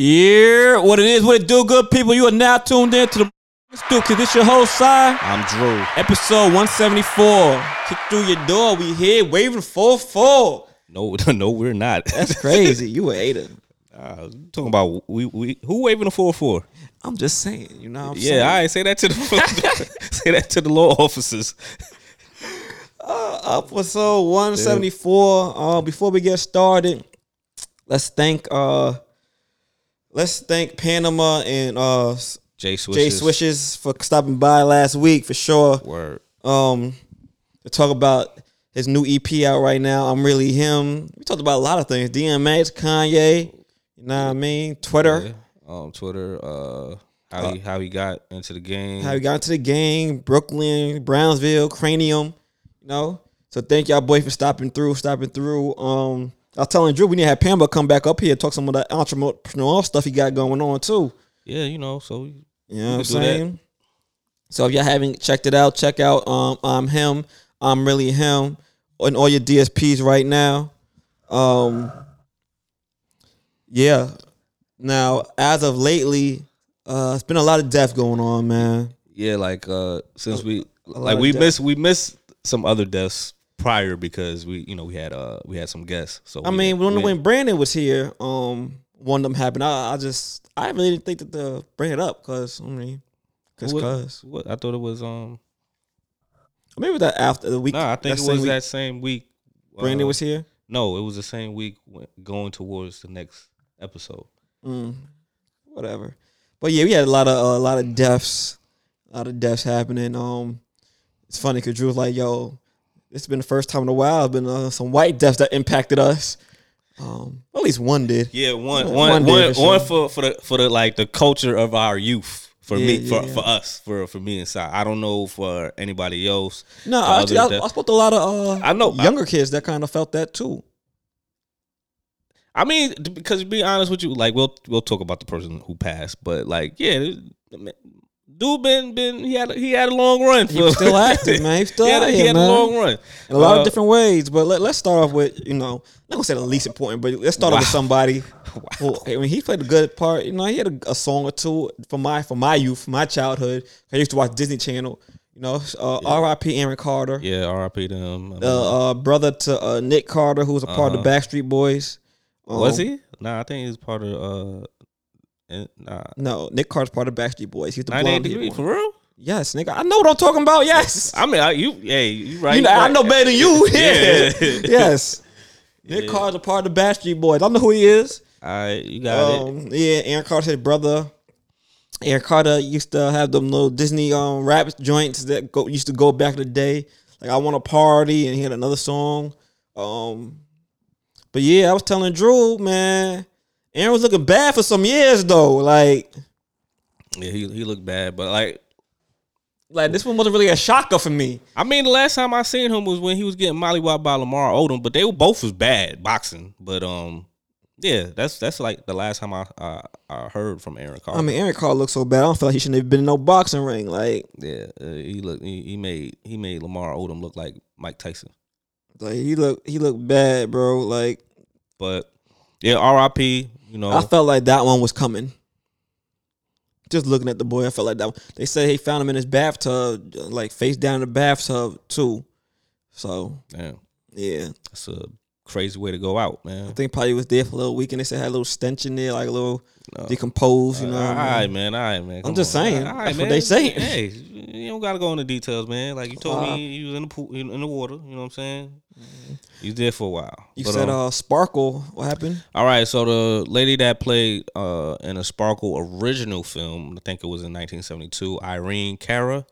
Yeah, what it is, what it do, good people. You are now tuned in to the cause this your host, Si. I'm Drew. Episode 174. Kick through your door, we here waving 4-4. No, no, we're not. That's crazy. you a hater. Uh, talking about we, we who waving the four four? I'm just saying, you know what I'm Yeah, saying? all right. Say that to the say that to the law officers. Uh episode 174. Uh, before we get started, let's thank uh let's thank Panama and uh Jay Swishes. Jay Swishes for stopping by last week for sure. Word. Um to talk about his new EP out right now. I'm really him. We talked about a lot of things. DMX, Kanye, you know what I mean? Twitter. Yeah. Um, Twitter. Uh, how he how he got into the game. How he got into the game, Brooklyn, Brownsville, Cranium, you know. So thank y'all boy for stopping through, stopping through. Um I was telling Drew we need to have Pamba come back up here talk some of the entrepreneurial stuff he got going on too. yeah, you know. So You know what I'm that. saying? So if y'all haven't checked it out, check out um I'm him, I'm really him on all your DSPs right now. Um yeah. Now, as of lately, uh it's been a lot of death going on, man. yeah, like uh, since we like we death. missed we missed some other deaths prior because we you know we had uh we had some guests. So I mean, when when Brandon was here, um one of them happened. I, I just I really didn't think that to bring it up because I mean, cause, what, 'cause. what I thought it was um maybe that after the week. no I think it was week that same week. Brandon uh, was here. No, it was the same week going towards the next episode. Mm, whatever. But yeah, we had a lot of uh, a lot of deaths, a lot of deaths happening. Um, it's funny because Drew was like, "Yo, this has been the first time in a while. It's been uh, some white deaths that impacted us. Um, at least one did. Yeah, one One one day one for one for for the for the like the culture of our youth. For Yeah, me, yeah, for, yeah. for us, for for me Si. I don't know for anybody else. No, actually, I, I spoke to a lot of uh, I know. younger kids that kind of felt that too. I mean, because to be honest with you, like we'll we'll talk about the person who passed, but like yeah, dude been been he had a- he had a long run. He was still active, man. He still he had, out he had man. a long run in a lot Uh, of different ways. But let, let's start off with you know, not gonna say the least important, but let's start off with Wow. somebody. Who, I mean, he played a good part. You know, he had a, a song or two for my for my youth, for my childhood. I used to watch Disney Channel. You know, uh, R.I.P. Aaron Carter, Yeah, R.I.P. to him. Uh, uh, brother to uh, Nick Carter, who was a part of the Backstreet Boys. Um, was he? Nah, I think he was part of. Nah, No, Nick Carter's part of Backstreet Boys. He's the blonde 98 headed degrees for real. Yes, nigga, I know what I'm talking about. Yes, I mean, I, you, hey, you right? you know, you I know better than you. Yeah. Yes. Nick Yeah. Carter's a part of the Backstreet Boys. I know who he is. All right, you got it. Um, yeah, Aaron Carter's his brother. Aaron Carter used to have them little Disney um rap joints that go used to go back in the day. Like I want a party, and he had another song. Um, but yeah, I was telling Drew, man, Aaron was looking bad for some years though. Like, Yeah, he he looked bad, but like, like this one wasn't really a shocker for me. I mean, the last time I seen him was when he was getting mollywopped by Lamar Odom, but they were both was bad boxing. But um, yeah, that's that's like the last time I I, I heard from Aaron Carter. I mean, Aaron Carter looked so bad. I don't feel like he shouldn't have been in no boxing ring. Like, yeah, uh, he looked he, he made he made Lamar Odom look like Mike Tyson. like he looked he looked bad, bro. Like But yeah, R.I.P. You know, I felt like that one was coming. Just looking at the boy, I felt like that. One. They said he found him in his bathtub, like face down in the bathtub too. So damn, yeah, that's a crazy way to go out, man. I think probably was there for a little week, and they said had a little stench in there, like a little decomposed. You know, all what I mean? man. All right, man. Come I'm just on. saying. All right, That's what they saying. Hey, you don't gotta go into details, man. Like you told Uh, me, you was in the pool, in the water. You know what I'm saying? You did for a while. You But, said um, uh Sparkle. What happened? all right. So the lady that played uh in a Sparkle original film, I think it was in 1972, Irene Cara,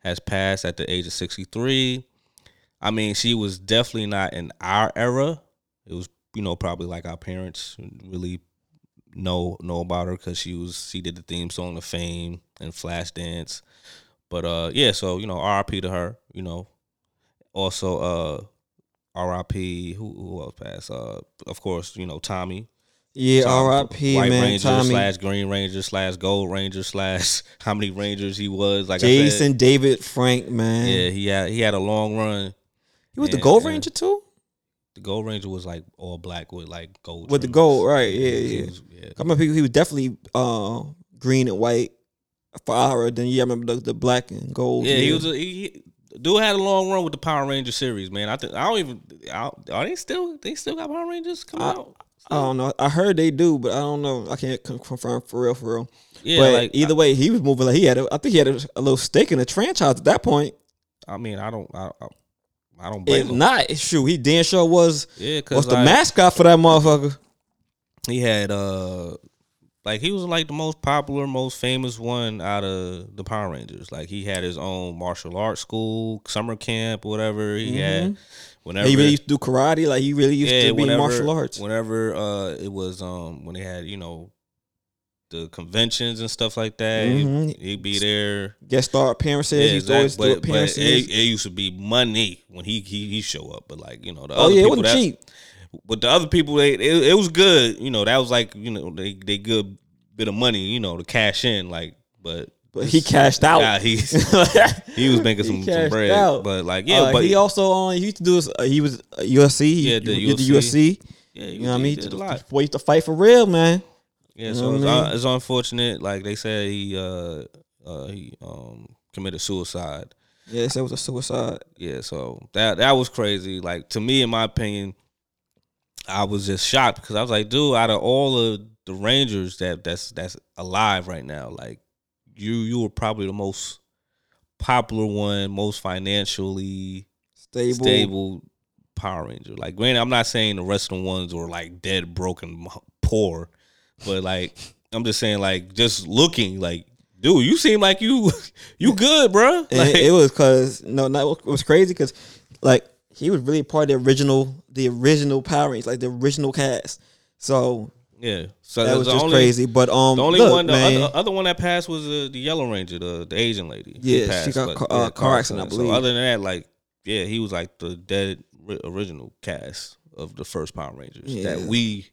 has passed at the age of 63. I mean, she was definitely not in our era. It was, you know, probably like our parents really know know about her because she was she did the theme song to Fame and Flashdance. But uh, yeah, so you know, R.I.P. to her. You know, also uh, R.I.P. Who who else passed? Uh, of course, you know Tommy. Yeah, Tom- R.I.P. White man, Ranger Tommy, slash Green Ranger slash Gold Ranger slash how many Rangers he was. Like I said, Jason David Frank, man. yeah, he had he had a long run. He was the Gold. Ranger too. the Gold Ranger was like all black with like gold with the gold, right? Yeah, yeah. was- yeah. I remember he, he was definitely uh, green and white for Ara. Then yeah, I remember the, the black and gold. Yeah, he was. A, he, dude had a long run with the Power Ranger series, man. I think I don't even. I, are they still? They still got Power Rangers coming I- out? I don't know. I heard they do, but I don't know. I can't confirm for real, for real. Yeah, but like either way, he was moving like he had. A, I think he had a, a little stake in the franchise at that point. I, I mean, I don't. I, I, don't blame If him. not, it's true. He damn sure was yeah, was because the mascot for that motherfucker. he had uh, like he was like the most popular, most famous one out of the Power Rangers. Like he had his own martial arts school, summer camp, whatever. He had whenever Mm-hmm. He really used to do karate. Like he really used to be whenever- martial arts. Whenever uh, it was um when they had you know the conventions and stuff like that, Mhm. he'd, be there. Guest star appearances. Yeah, to always exact- do but, but it, it used to be money when he he he show up. But like you know the oh other yeah, it wasn't cheap. but the other people they it, it was good. You know that was like you know they they good bit of money. You know to cash in like but. But he cashed out. He he was making some, some bread, out. but like yeah, Uh, but he also um, he used to do his, uh, he was uh, USC. He, Yeah, the he did the. UFC. yeah, You know what I mean? he did a lot. Boy used to fight for real, man. Yeah, so it's, un- it's unfortunate. Like they said, he uh uh he um committed suicide. Yeah, they said it was a suicide. Yeah, so that that was crazy. Like to me, in my opinion, I was just shocked because I was like, dude, out of all of the Rangers that that's that's alive right now, like you you were probably the most popular one, most financially Stable. stable Power Ranger. Like, granted, I'm not saying the rest of the ones were like dead, broken, poor, but like, I'm just saying, like, just looking, like, dude, you seem like you, you good, bro. Like, it, it was cause no, no, it was crazy because like he was really part of the original, the original Power Rangers, like the original cast. So yeah. So that was just only, crazy. But um, The only look, one, the other, other one that passed was uh, the Yellow Ranger, the the Asian lady. Yeah, she got but, ca- uh, car accident, I So other than that, like, yeah, he was like the dead original cast of the first Power Rangers that we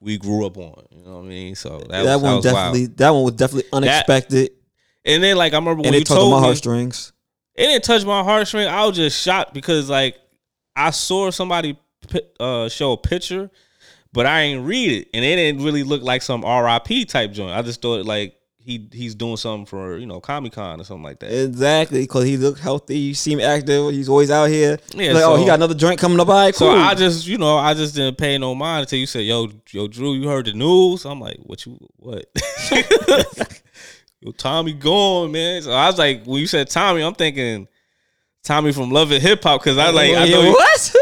we grew up on. You know what I mean? So that, that, was, one wild. definitely, that one was definitely unexpected, And then like I remember when and you it on told my me, heartstrings. it didn't touch my heartstring. I was just shocked because like I saw somebody uh, show a picture, but I ain't read it, and it didn't really look like some RIP type joint. I just thought like he he's doing something for you know Comic Con or something like that. Exactly, because he looked healthy. You seem active. He's always out here. Yeah, like, oh, he got another joint coming up. All right, So. I just, you know, I just didn't pay no mind until you said, "Yo, yo, Drew, you heard the news?" I'm like, "What you what?" yo, Tommy gone, man. So I was like, when you said Tommy, I'm thinking Tommy from Love and Hip Hop because I like, I Yeah, know, you- what?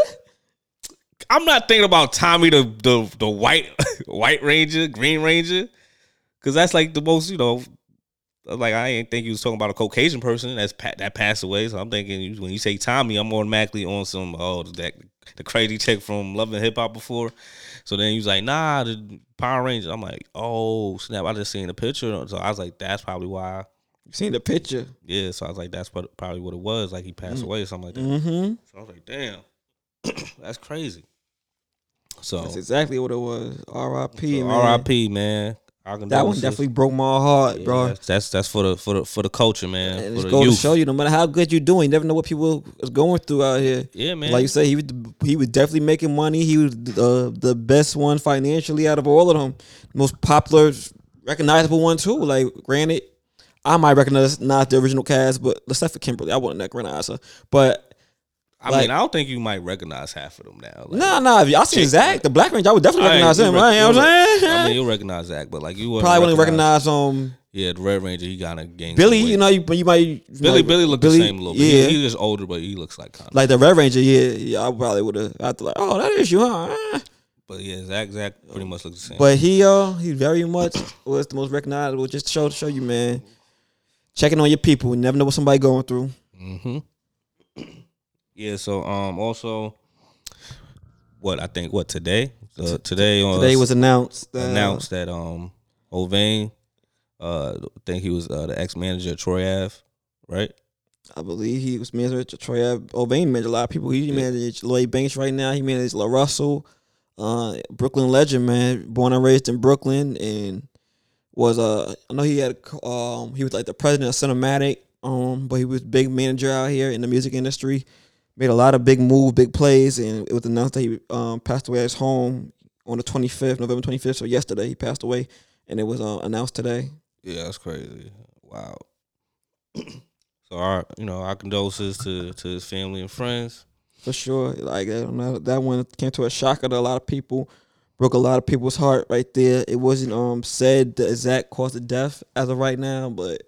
I'm not thinking about Tommy the the the white white Ranger, Green Ranger, because that's like the most, you know. Like I ain't think you was talking about a Caucasian person that's pa- that passed away. So I'm thinking when you say Tommy, I'm automatically on some oh that the crazy chick from Love and Hip Hop before. So then he was like, nah, the Power Ranger. I'm like, oh snap! I just seen the picture, so I was like, that's probably why. You seen the picture. Yeah, so I was like, that's what probably what it was. Like he passed away or something like that. Mm-hmm. So I was like, damn, that's crazy. So, That's exactly what it was. R.I.P. so man. R.I.P. Man. That one definitely broke my heart, Yeah, bro. That's, that's that's for the for the for the culture, man. And it's going to show you, no matter how good you're doing, you never know what people is going through out here. Yeah, man. Like you said, he was he was definitely making money. He was the uh, the best one financially out of all of them. Most popular, recognizable one too. Like granted, I might recognize not the original cast, but except for Kimberly, I wouldn't recognize her. But I like- mean, I don't think you might recognize half of them now. Like, nah, nah. If I seen Zach, the Black Ranger, I would definitely recognize him. rec- Right? You know what I'm saying? I mean, you'll recognize Zach, but like you Probably wouldn't recognize um Yeah, the Red Ranger, he kind of gained Billy. You know, you, you might Billy like, Billy looked Billy- the same a little bit. Yeah, He, he's just older, but he looks like kind of. like the Red Ranger. Yeah, yeah. I probably would have. I like, oh, that is you, huh? But yeah, Zach Zach pretty much looks the same. But he uh he very much was the most recognizable. Just to show to show you, man. Checking on your people. You never know what somebody going through. hmm Yeah. So um also, what I think what today uh, today on Today was announced. That, announced that um Ovane, uh, I think he was uh, the ex manager of Troy Ave, right? I believe he was manager to Troy O'Bain managed a lot of people. He managed Lloyd Banks right now. He managed La Russell, uh, Brooklyn legend, man. Born and raised in Brooklyn, and was uh, I know he had um, he was like the president of Cinematic, um, but he was big manager out here in the music industry. Made a lot of big move, big plays, and it was announced that he um, passed away at his home on the 25th, November 25th. So yesterday he passed away, and it was uh, announced today. Yeah, that's crazy. Wow. so our, you know, our condolences to to his family and friends. For sure, like that, that one came to a shocker to a lot of people, broke a lot of people's heart right there. It wasn't um said the exact cause of death as of right now, but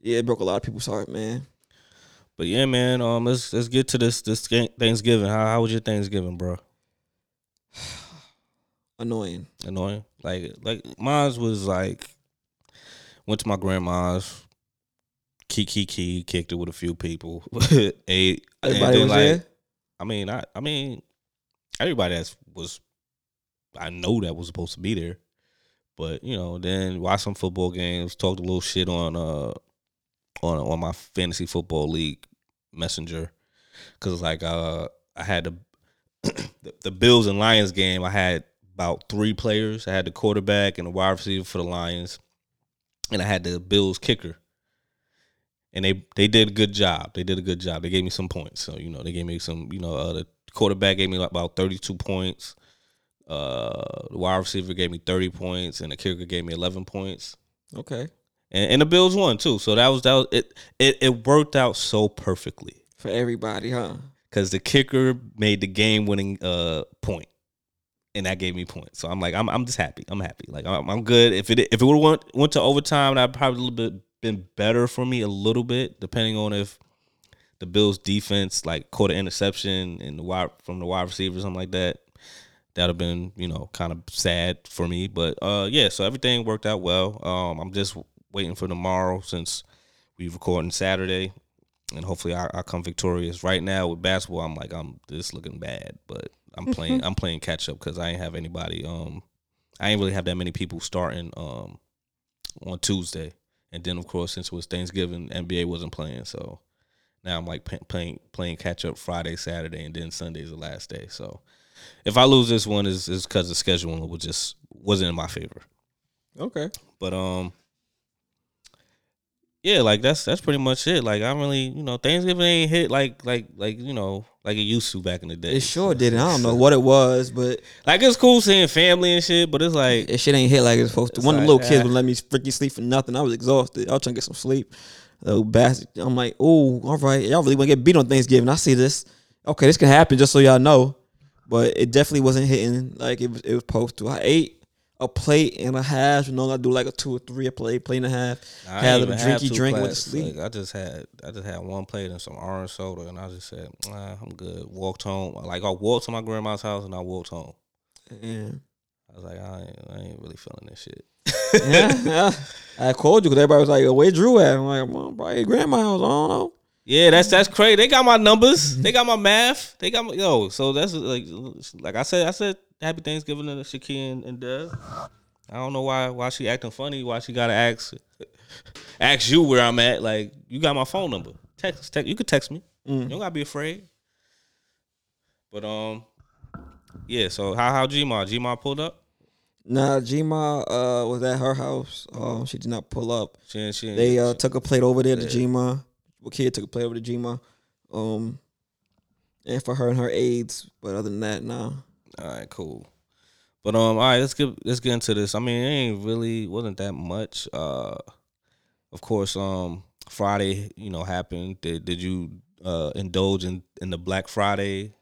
yeah, it broke a lot of people's heart, man. But yeah, man, um, let's let's get to this this Thanksgiving. How how was your Thanksgiving, bro? Annoying. Annoying. Like like mine was like went to my grandma's. Key key kicked it with a few people. Ate. Everybody was like, there. I mean, I I mean, everybody that was, I know that was supposed to be there, but you know, then watch some football games, talked a little shit on uh on on my fantasy football league messenger because it's like uh I had the, the the Bills and Lions game. I had about three players. I had the quarterback and the wide receiver for the Lions, and I had the Bills kicker. And they they did a good job. They did a good job. They gave me some points. So you know they gave me some. You know uh, the quarterback gave me about thirty two points. Uh, the wide receiver gave me thirty points, and the kicker gave me eleven points. Okay and, and the Bills won too. So that was that was it. It it worked out so perfectly for everybody, huh? Because the kicker made the game winning uh point, and that gave me points. So I'm like, I'm I'm just happy. I'm happy. Like I'm, I'm good. If it if it would have went went to overtime, that probably a little bit been better for me a little bit, depending on if the Bills defense like caught an interception and the wide from the wide receiver, something like that. That'd have been, you know, kind of sad for me. But uh yeah, so everything worked out well. Um I'm just waiting for tomorrow since we recording Saturday, and hopefully I, I come victorious. Right now with basketball, I'm like I'm this looking bad, but I'm playing I'm playing catch up because I ain't have anybody. Um, I ain't really have that many people starting um on Tuesday, and then of course since it was Thanksgiving, NBA wasn't playing, so now I'm like playing playing catch up Friday, Saturday, and then Sunday's the last day. So if I lose this one, is is because the scheduling was just wasn't in my favor. Okay, but um, yeah, like that's that's pretty much it. Like I'm really, you know, Thanksgiving ain't hit like like like you know like it used to back in the day. It sure didn't. I don't know what it was, but like it's cool seeing family and shit. But it's like it shit ain't hit like it's supposed to. One like, of the little kids would let me freaking sleep for nothing. I was exhausted. I was trying to get some sleep. Little bastard. I'm like, oh, all right, y'all really want to get beat on Thanksgiving? I see this. Okay, this can happen. Just so y'all know, but it definitely wasn't hitting like it was. It was supposed to. I ate a plate and a half. You know, I do like a two or three a plate, plate and a half. I had a drinky drink with sleep. Like, I just had I just had one plate and some orange soda, and I just said, nah, I'm good. Walked home. Like I walked to my grandma's house and I walked home. Yeah. I was like, I ain't, I ain't really feeling this shit. yeah, yeah. I called you because everybody was like, "Where Drew at?" I'm like, "Well, probably grandma's house." I don't know. Yeah, that's that's crazy. They got my numbers. They got my math. They got my yo. So that's like like I said. I said Happy Thanksgiving to Shaki and, and Dev. I don't know why why she acting funny. Why she gotta ask ask you where I'm at. Like you got my phone number. Text, text. You could text me. Mm. You don't gotta be afraid. But um, yeah. So how how Gma Gma pulled up? Nah, Gma uh was at her house. Um, she did not pull up. She, she they uh she, took a plate over there to yeah. Gma. Kid took a play over to Gma. Um, and for her and her aides. But other than that, nah. All right, cool. But um, all right, let's get let's get into this. I mean, it ain't really wasn't that much. Uh, of course, um, Friday, you know, happened. Did did you uh indulge in in the Black Friday?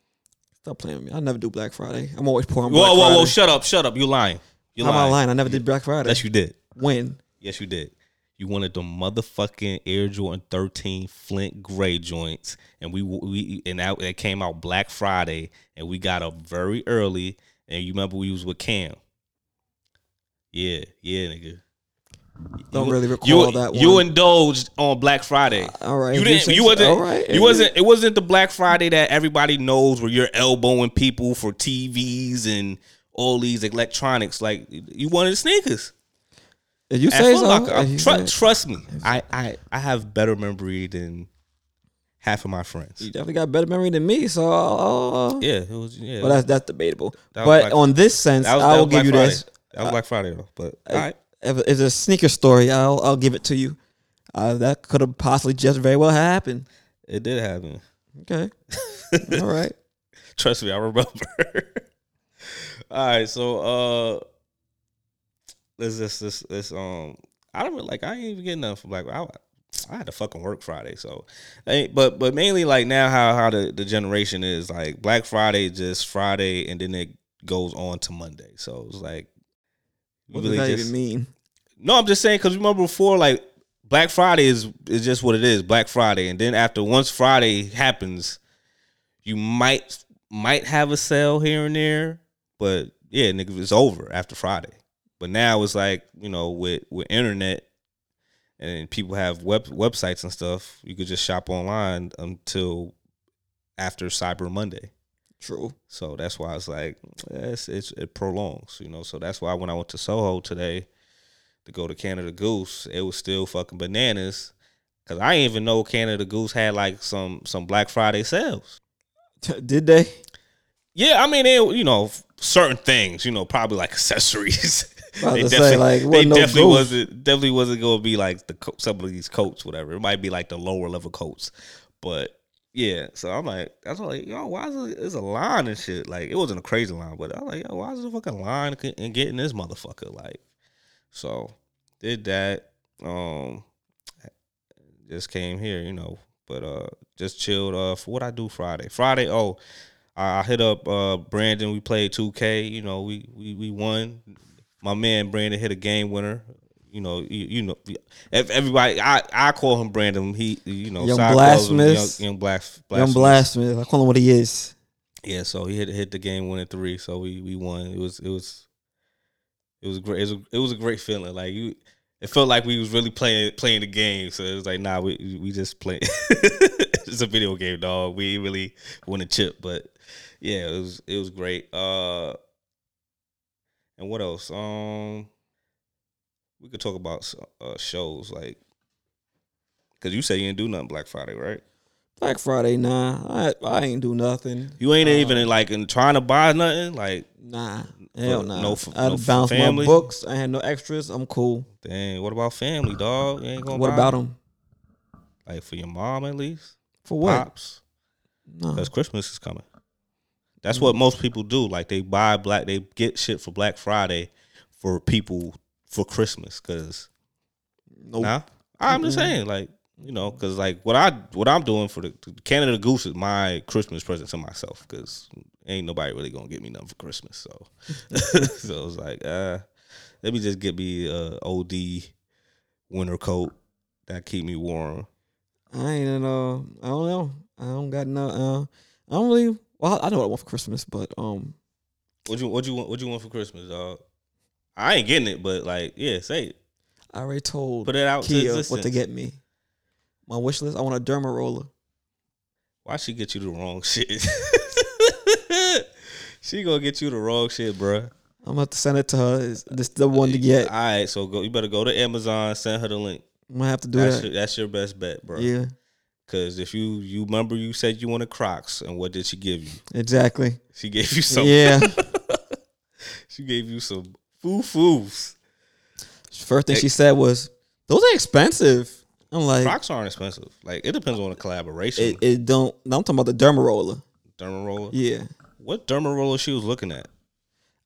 Stop playing with me. I never do Black Friday. I'm always poor on Black whoa, whoa, Friday. whoa! Shut up, shut up! You lying? You lying? am I lying? I never did Black Friday. Yes, you did. When? Yes, you did. You wanted the motherfucking Air Jordan 13 Flint Gray joints, and we we and that, that came out Black Friday, and we got up very early. And you remember we was with Cam. Yeah, yeah, nigga. Don't you, really recall you, that one. You indulged on Black Friday. Uh, all right. You didn't. You wasn't. All right. You wasn't. It wasn't the Black Friday that everybody knows where you're elbowing people for TVs and all these electronics. Like you wanted sneakers. Did you say so? You tr- trust me, I, I I have better memory than half of my friends. You definitely got better memory than me, so uh, yeah, it was yeah. But that's that's debatable. That but Black, on this sense, was, I will give you Friday. this. That was Black Friday though. But all right, if it's a sneaker story, I'll I'll give it to you. Uh, that could have possibly just very well happened. It did happen. Okay. All right. Trust me, I remember. All right, so uh let's just this this um I don't really like I ain't even getting enough Black I, I had to fucking work Friday, so but but mainly like now how how the, the generation is like Black Friday just Friday and then it goes on to Monday. So it's like What does that even mean? No, I'm just saying because remember before like Black Friday is is just what it is, Black Friday, and then after once Friday happens, you might might have a sale here and there, but yeah, nigga, it's over after Friday. But now it's like you know with with internet and people have web websites and stuff, you could just shop online until after Cyber Monday. True. So that's why it's like it's, it's it prolongs, you know. So that's why when I went to Soho today to go to Canada Goose, it was still fucking bananas. Cause I didn't even know Canada Goose had like some some Black Friday sales. Did they? Yeah, I mean, they, you know, certain things, you know, probably like accessories. They definitely, say, like, they wasn't no definitely Goose. wasn't definitely wasn't going to be like the some of these coats, whatever. It might be like the lower level coats, but yeah. So I'm like, that's like, yo, why is it, it's a line and shit? Like, it wasn't a crazy line, but I was like, yo, why is it a fucking line and getting this motherfucker? Like, so did that. Um, just came here, you know, but uh, just chilled. Uh, for what I do Friday. Friday, oh, I I hit up uh Brandon. We played 2K. You know, we we we won. My man Brandon hit a game winner. You know, you, you know, ev- everybody. I I call him Brandon. He, you know, Young Side calls him Blasphemous. young, young black, Young blasphemous. I call him what he is. Yeah, so he hit hit the game winning three. So we we won. It was it was it was great. It was a, it was a great feeling. Like you, it felt like we was really playing playing the game. So it was like, nah, we we just play. it's a video game, dog. We really won a chip, but yeah, it was it was great. Uh, and what else? Um, we could talk about uh, shows like because you say you didn't do nothing Black Friday, right? Black Friday, nah. I I ain't do nothing. You ain't Uh, even like in trying to buy nothing. Like, Nah. Hell no nah. f- I no bounced my books. I had no extras. I'm cool. dang, what about family, dog? You ain't gonna. What about them? Like for your mom at least, For what? pops, No. because Christmas is coming. That's what most people do. Like they buy black, they get shit for Black Friday for people for Christmas. Cause Nope. nah, I'm just saying, like you know, cause like what I what I'm doing for the Canada Goose is my Christmas present to myself. Cause ain't nobody really gonna get me nothing for Christmas. So so it's like, uh, let me just get me a OD winter coat that keep me warm. I ain't in, uh I don't know. I don't got no uh I don't really well I know what I want for Christmas, but um What you what you want what you want for Christmas, dog? I ain't getting it, but like, yeah, say it. I already told Put it out to Kia what to get me. My wish list, I want a derma roller. Why she get you the wrong shit? she gonna get you the wrong shit, bruh. I'm gonna have to send it to her. Is this the one to get? All right, so go. You better go to Amazon. Send her the link. I'm gonna have to do That's that. your, that's your best bet, bro. Yeah, Cause if you you remember you said you wanted Crocs, and what did she give you? exactly. She gave you some. Yeah. she gave you some foo foos. First thing she said was, "Those are expensive." I'm like, Crocs aren't expensive. Like it depends on the collaboration. it, it don't. No, I'm talking about the derma roller. derma roller. Yeah, What derma roller she was looking at?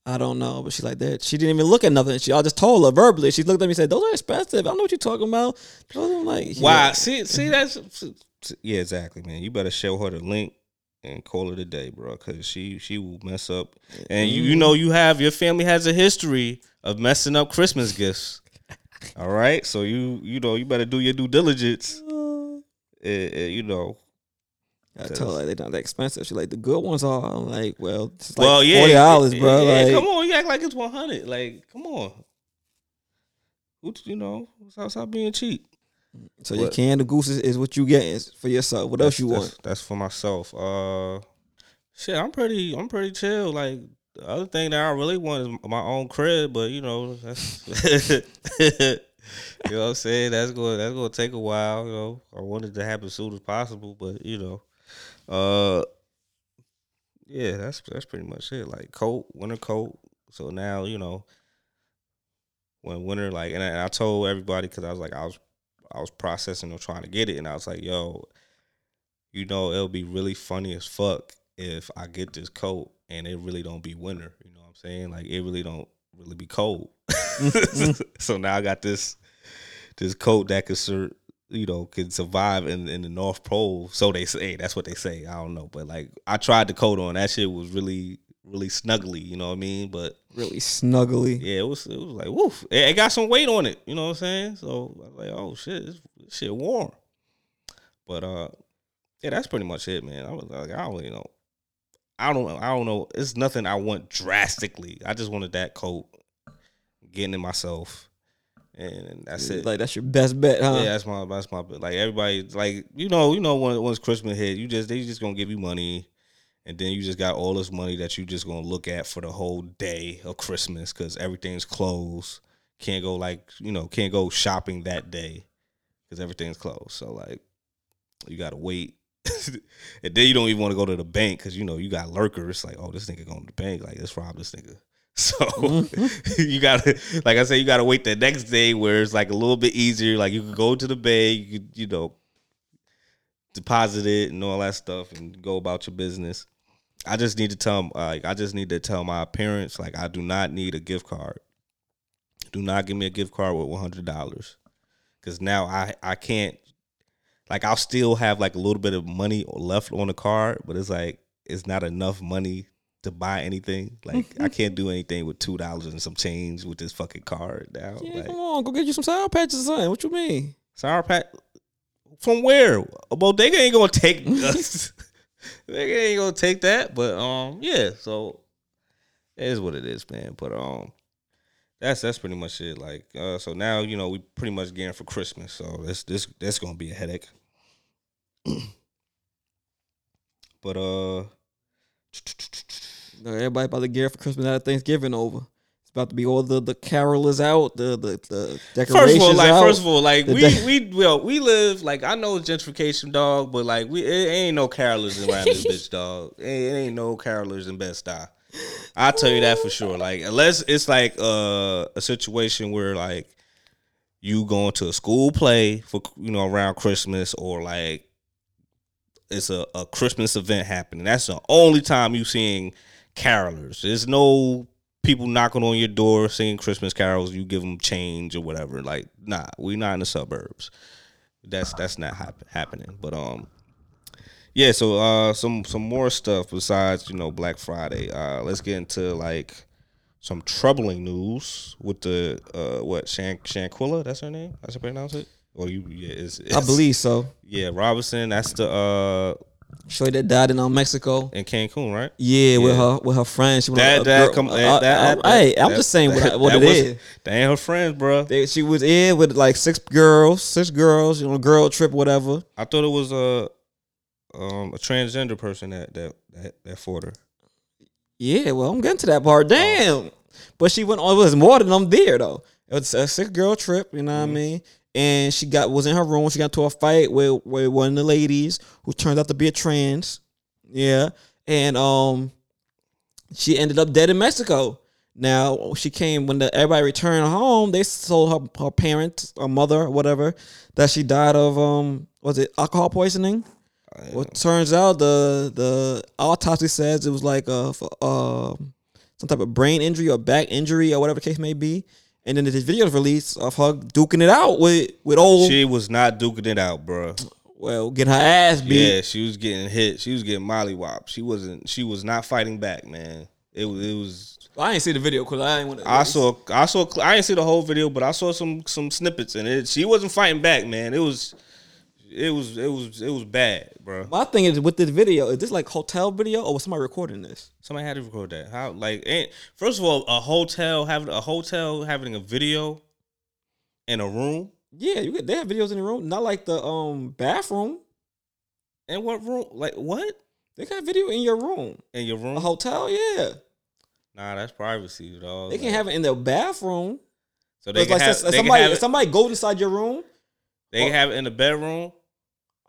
I don't know, but she like that. She didn't even look at nothing. She, I just told her verbally. She looked at me and said, "Those are expensive." I don't know what you're talking about. Those are like, Wow. yeah. See, see, that's yeah, exactly, man. You better show her the link and call it a day, bro, because she she will mess up. And you you know you have your family has a history of messing up Christmas gifts. All right, so you you know you better do your due diligence. Eh, you know, I told her they're not that expensive. She like the good ones are. I'm like, well, it's like well, yeah, forty dollars, bro. yeah, like, come on, you act like it's one hundred. Like, come on. You know, stop being cheap. So your What? canned goose is, is what you get is for yourself. What else you want? That's for myself. Uh, shit, I'm pretty. I'm pretty chill. Like the other thing that I really want is my own crib, but you know, that's you know what I'm saying. That's going. That's going to take a while. You know, I want it to happen as soon as possible, but you know, uh, yeah, that's that's pretty much it. Like coat, winter coat. So now you know. When winter, like, and I, I told everybody because I was like, I was, I was processing or trying to get it, and I was like, yo, you know, it'll be really funny as fuck if I get this coat and it really don't be winter. You know what I'm saying? Like it really don't really be cold. Mm-hmm. so now I got this this coat that could sur- you know could survive in in the North Pole. So they say that's what they say. I don't know, but like I tried the coat on. That shit was really really snuggly. You know what I mean? But Really snuggly. yeah, it was it was like woof. It, it got some weight on it. You know what I'm saying? So I was like, oh shit, this, this shit warm. But uh, yeah, that's pretty much it, man. I was like, I don't really know. I don't I don't know. It's nothing I want drastically. I just wanted that coat, getting it myself, and that's it. Like that's your best bet, huh? Yeah, that's my that's my bet. like everybody like you know you know when once Christmas hit you just they just gonna give you money, and then you just got all this money that you just gonna look at for the whole day of Christmas because everything's closed. Can't go like you know can't go shopping that day because everything's closed. So like you gotta wait. and then you don't even want to go to the bank because you know you got lurkers like oh this nigga going to the bank like let's rob this nigga so mm-hmm. you gotta like I said you gotta wait the next day where it's like a little bit easier like you could go to the bank you could you know deposit it and all that stuff and go about your business I just need to tell like I just need to tell my parents like I do not need a gift card do not give me a gift card with one hundred dollars because now I I can't like I'll still have like a little bit of money left on the card, but it's like it's not enough money to buy anything. Like I can't do anything with two dollars and some change with this fucking card now. Yeah, like come on, go get you some sour patches or something. What you mean? sour patch from where? A bodega ain't gonna take us. They ain't gonna take that. But um, yeah. So it is what it is, man. But um, that's that's pretty much it. Like uh, so now you know we pretty much getting for Christmas. So this this that's gonna be a headache. but uh, Everybody about to gear for Christmas now that Thanksgiving over. About to be all the the carolers out, the the, the decorations First of all, like out. first of all, like The we de- we well we live like I know gentrification, dog, but like we it ain't no carolers around this bitch, dog. It ain't, it ain't no carolers in Bed-Stuy. I tell you that for sure. Like unless it's like uh, a situation where like you going to a school play for you know around Christmas or like it's a, a Christmas event happening. That's the only time you seeing carolers. There's no people knocking on your door singing Christmas carols. You give them change or whatever. Like, nah, we're not in the suburbs. That's that's not hap- happening. But um, yeah. So uh, some some more stuff besides you know Black Friday. Uh, let's get into like some troubling news with the uh what Shan Shanquella. That's her name. That's should pronounce it. Or you yeah, it's, I believe so. yeah, Robinson. That's the uh Shorty that died in um, Mexico. in Cancun, right? Yeah, with her with her friends. She That a that girl- come uh, that, that, uh, Hey, I'm just saying what, what it was- is. They ain't her friends, bro. They, she was in with like six girls, six girls, you know, girl trip, whatever. I thought it was a um a transgender person that that that, that fought her. Yeah, well, I'm getting to that part. Damn. But she went on. It was more than I'm there though. It was a six girl trip. You know what I mean? And she got was in her room. She got into a fight with with one of the ladies who turned out to be a trans. Yeah, and um, she ended up dead in Mexico. Now she came when the, everybody returned home. They told her her parents, her mother, whatever, that she died of um was it alcohol poisoning? Well, turns out the the autopsy says it was like a f- um some type of brain injury or back injury or whatever the case may be. And then this video is released of her duking it out with with old She was not duking it out, bro. well getting her ass beat. Yeah, she was getting hit. She was getting mollywopped. She wasn't. She was not fighting back, man. It was. It was. I ain't see the video because I to. I saw. I saw. I didn't see the whole video, but I saw some some snippets, and it. She wasn't fighting back, man. It was. It was. It was. It was bad, bro. My thing is with this video, is this like hotel video or was somebody recording this? Somebody had to record that. How? Like, ain't first of all, a hotel having a hotel having a video in a room. Yeah, you get they have videos in the room, not like the um bathroom. In what room? Like what? They got video in your room. In your room? A hotel, yeah. Nah, that's privacy, dog. They can have it in their bathroom. So they can like have. They can somebody have if it. somebody goes inside your room. They can have it in the bedroom.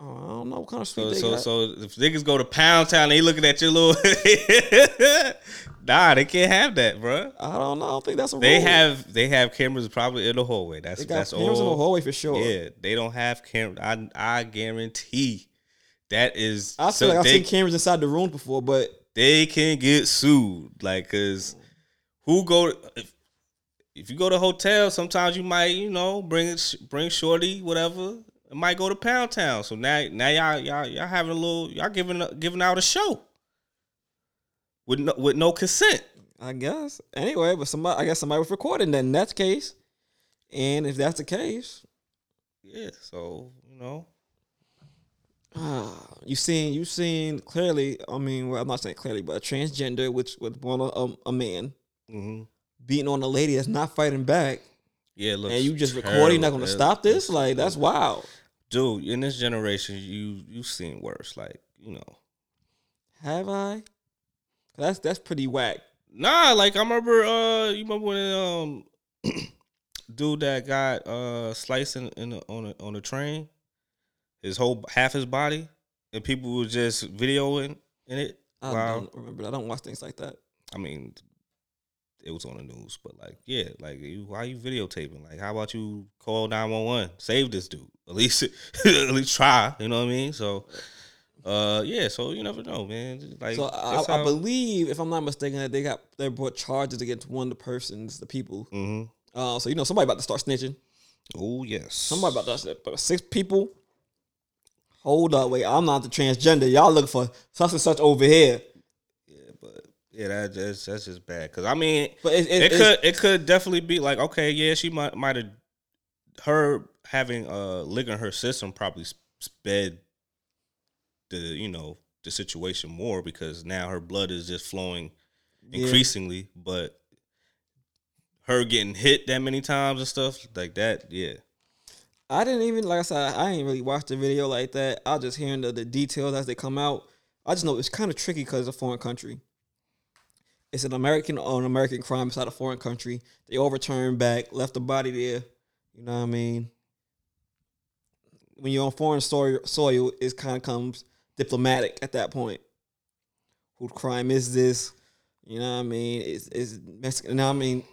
Oh, I don't know what kind of suite So they so got. so if niggas go to Pound Town, they looking at your little. nah, they can't have that, bro. I don't know. I don't think that's a They rule. have they have cameras probably in the hallway. That's They got that's cameras all. in the hallway for sure. Yeah, they don't have camera. I I guarantee that is I feel so like I've seen cameras inside the rooms before, but they can get sued. Like, cause who go if, if you go to hotel, sometimes you might you know bring it bring shorty whatever. It might go to Pound Town. So now now y'all y'all y'all having a little y'all giving giving out a show with no, with no consent. I guess anyway. But somebody, I guess somebody was recording that in that case, and if that's the case, Yeah. So you know. Ah, you seen you seen clearly. I mean, well, I'm not saying clearly, but a transgender, which with one a, a man hmm beating on a lady that's not fighting back, Yeah. And you just recording, not going to stop this. Like that's wild. Dude. In this generation, you you've seen worse. Like you know. Have I? That's that's pretty whack. Nah, like I remember uh you remember when um dude that got uh sliced in, in the, on a on a train, his whole half his body, and people were just videoing in it. I Wow. don't remember. I don't watch things like that. I mean, it was on the news, but like, yeah, like you, why you videotaping? Like, how about you call nine one one, save this dude? At least, at least try. You know what I mean? So, uh, yeah. So you never know, man. Like, So I, that's I believe, if I'm not mistaken, that they got they brought charges against one of the persons, the people. Mhm. Uh, so you know somebody about to start snitching. Oh yes. Somebody about to but six people. Hold up, wait. I'm not the transgender. Y'all looking for such and such over here. Yeah, that, that's that's just bad. Cause I mean, But it, it, it could it could definitely be like okay, yeah, she might might have her having uh liquor in her system probably sped the you know the situation more because now her blood is just flowing Yeah. increasingly, but her getting hit that many times and stuff like that, yeah. I didn't even like I said. I ain't really watched the video like that. I was just hearing the, the details as they come out. I just know it's kind of tricky because it's a foreign country. It's an American on American crime inside a foreign country. They overturned back, left the body there. You know what I mean? When you're on foreign soil, soil it kind of comes diplomatic at that point. Whose crime is this? You know what I mean? Is is Mexican? You know what I mean?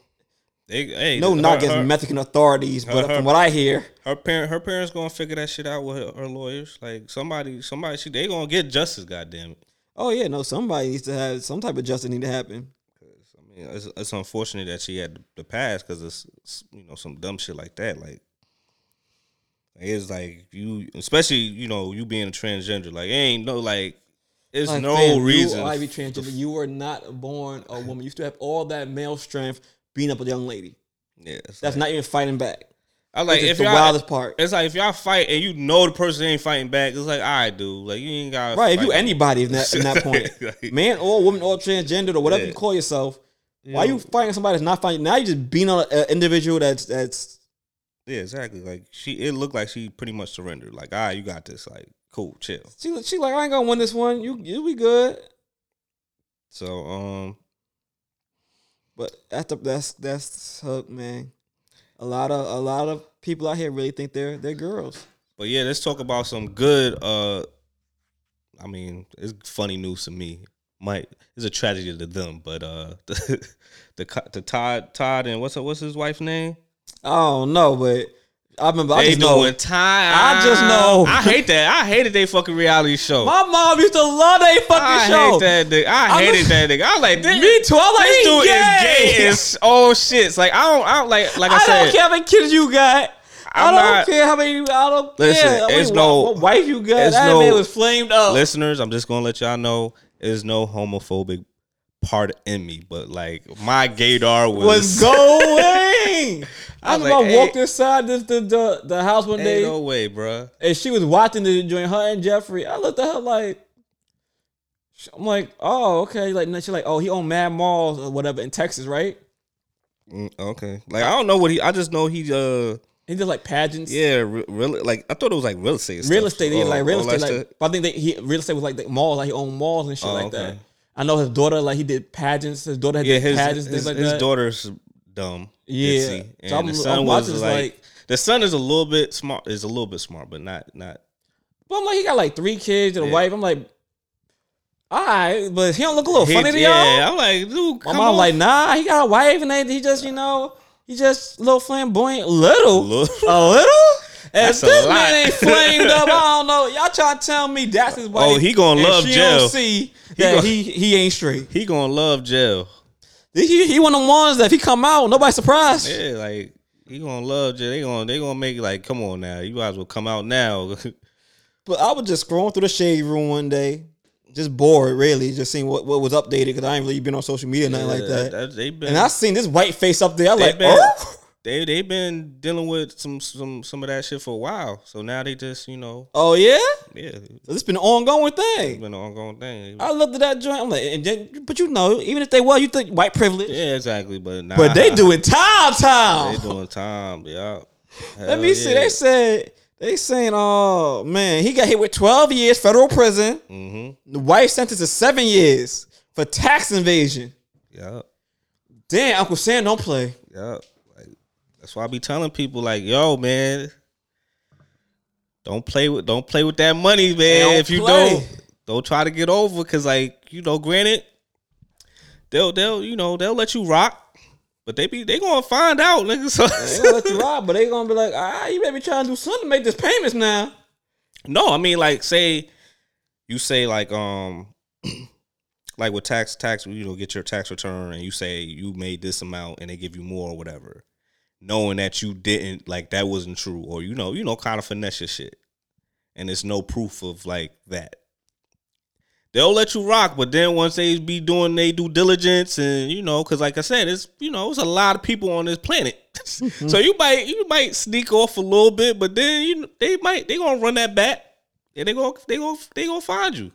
They, hey, No, her- not against her, Mexican authorities, but her- from what I hear, her parent her parents gonna figure that shit out with her, her lawyers. Like somebody somebody she they gonna get justice, goddamn it. Oh yeah, no. Somebody needs to have some type of justice need to happen. I mean, it's, it's unfortunate that she had the past because it's, it's, you know some dumb shit like that. Like it's like you, especially you know you being a transgender. Like ain't no like, it's Like, no fam, reason. You are be transgender. You were not born a woman. You still have all that male strength beating up a young lady. yeah, That's like, not even fighting back. I like if the y'all. wildest part. It's like if y'all fight and you know the person ain't fighting back. It's like, all right, dude. Like you ain't got Right. If you anybody in that in that point, Like- man or woman or transgender or whatever Yeah. you call yourself, why you fighting somebody that's not fighting? Now you just beating on an individual that's that's Yeah, exactly. Like she, it looked like she pretty much surrendered. Like, ah, you got this. Like, cool, chill. she she like I ain't gonna win this one. You you be good. So, um, But that's the, that's that's hook, man. A lot of a lot of people out here really think they're they're girls. but yeah, let's talk about some good. uh I mean, it's funny news to me. Might it's a tragedy to them, but uh the the, the Todd Todd and what's what's his wife's name? I don't know, but I remember I they just know doing time. I just know. I hate that. I hated they fucking reality show. my mom used to love that fucking I show. hate that nigga. I I hated that nigga. I was like, this, Me too. I like this dude gay. is gay as all shits. Like I don't, I don't like, like I, I, said. don't care how many kids you got. I I'm don't not- care how many. I don't Listen, care. I it's no- what, what wife you got. it's That no- man was flamed up. listeners, I'm just gonna let y'all know there's no homophobic part in me, but like my gaydar was, was going. I was remember like, I hey. walked inside this, the, the the house one day, no way, bruh. and she was watching the joint. Her and Jeffrey. I looked at her like, I'm like, oh okay. Like she's like, oh he owned Mad Malls or whatever in Texas, right? Mm, okay, like I don't know what he. I just know he. uh He did like pageants. Yeah, re- really. Like I thought it was like real estate. real stuff. estate, yeah, Oh, like real estate. Like, but I think they, he real estate was like the malls, like he owned malls and shit Oh, like that. I know his daughter, like he did pageants. His daughter had yeah, did his pageants, his, things like his that. daughter's dumb. Yeah. ditzy, So and I'm- the I'm son was like, like- the son is a little bit smart. Is a little bit smart, but not not. But I'm like, he got like three kids and a Yeah. wife. I'm like, all right, but he don't look a little He- funny to yeah, y'all. I'm like, dude, My mom on. like, nah, he got a wife and they, he just, you know, he just a little flamboyant, little, Look. a little. If That's a this lot. man ain't flamed up, I don't know. Y'all trying to tell me that's his oh, wife? Oh, he gonna love jail. See that gon- he he ain't straight. He gonna love jail. He he one of the ones that if he come out, nobody surprised. Yeah, like he gonna love jail. They gonna they gonna make it like, come on now, you might as well come out now. But I was just scrolling through the shade room one day, just bored, really, just seeing what, what was updated because I ain't really been on social media or nothing like that. they been And I seen this white face up there. I like, been oh, they they've been dealing with some some some of that shit for a while. So now they just you know oh yeah. yeah, it's So been an ongoing thing. been an ongoing thing. I looked at that joint. I'm like, and then, but you know, even if they were, you think white privilege, yeah, exactly. But nah, but they doing time, time. They doing time. Yeah. Let me see. They said they saying, oh man, he got hit with 12 years federal prison. Mm-hmm. The wife sentenced to seven years for tax invasion. Yeah. Damn, Uncle Sam don't play. Yeah. That's why I be telling people like, yo, man, don't play with don't play with that money, man. If you play. don't don't try to get over cause like, you know, granted, they'll they'll, you know, they'll let you rock. But they be they gonna find out, nigga. So They gonna let you rob, but they gonna be like, ah, you better be trying to do something to make this payments now. No, I mean like say you say like um like with tax tax you know get your tax return and you say you made this amount and they give you more or whatever, knowing that you didn't like that wasn't true or you know you know kind of finesse your shit, and there's no proof of like that. They'll let you rock, but then once they be doing they due diligence and you know, because like I said, it's you know it's a lot of people on this planet, so you might you might sneak off a little bit, but then you they might they gonna run that back and they gonna they gonna they gonna find you.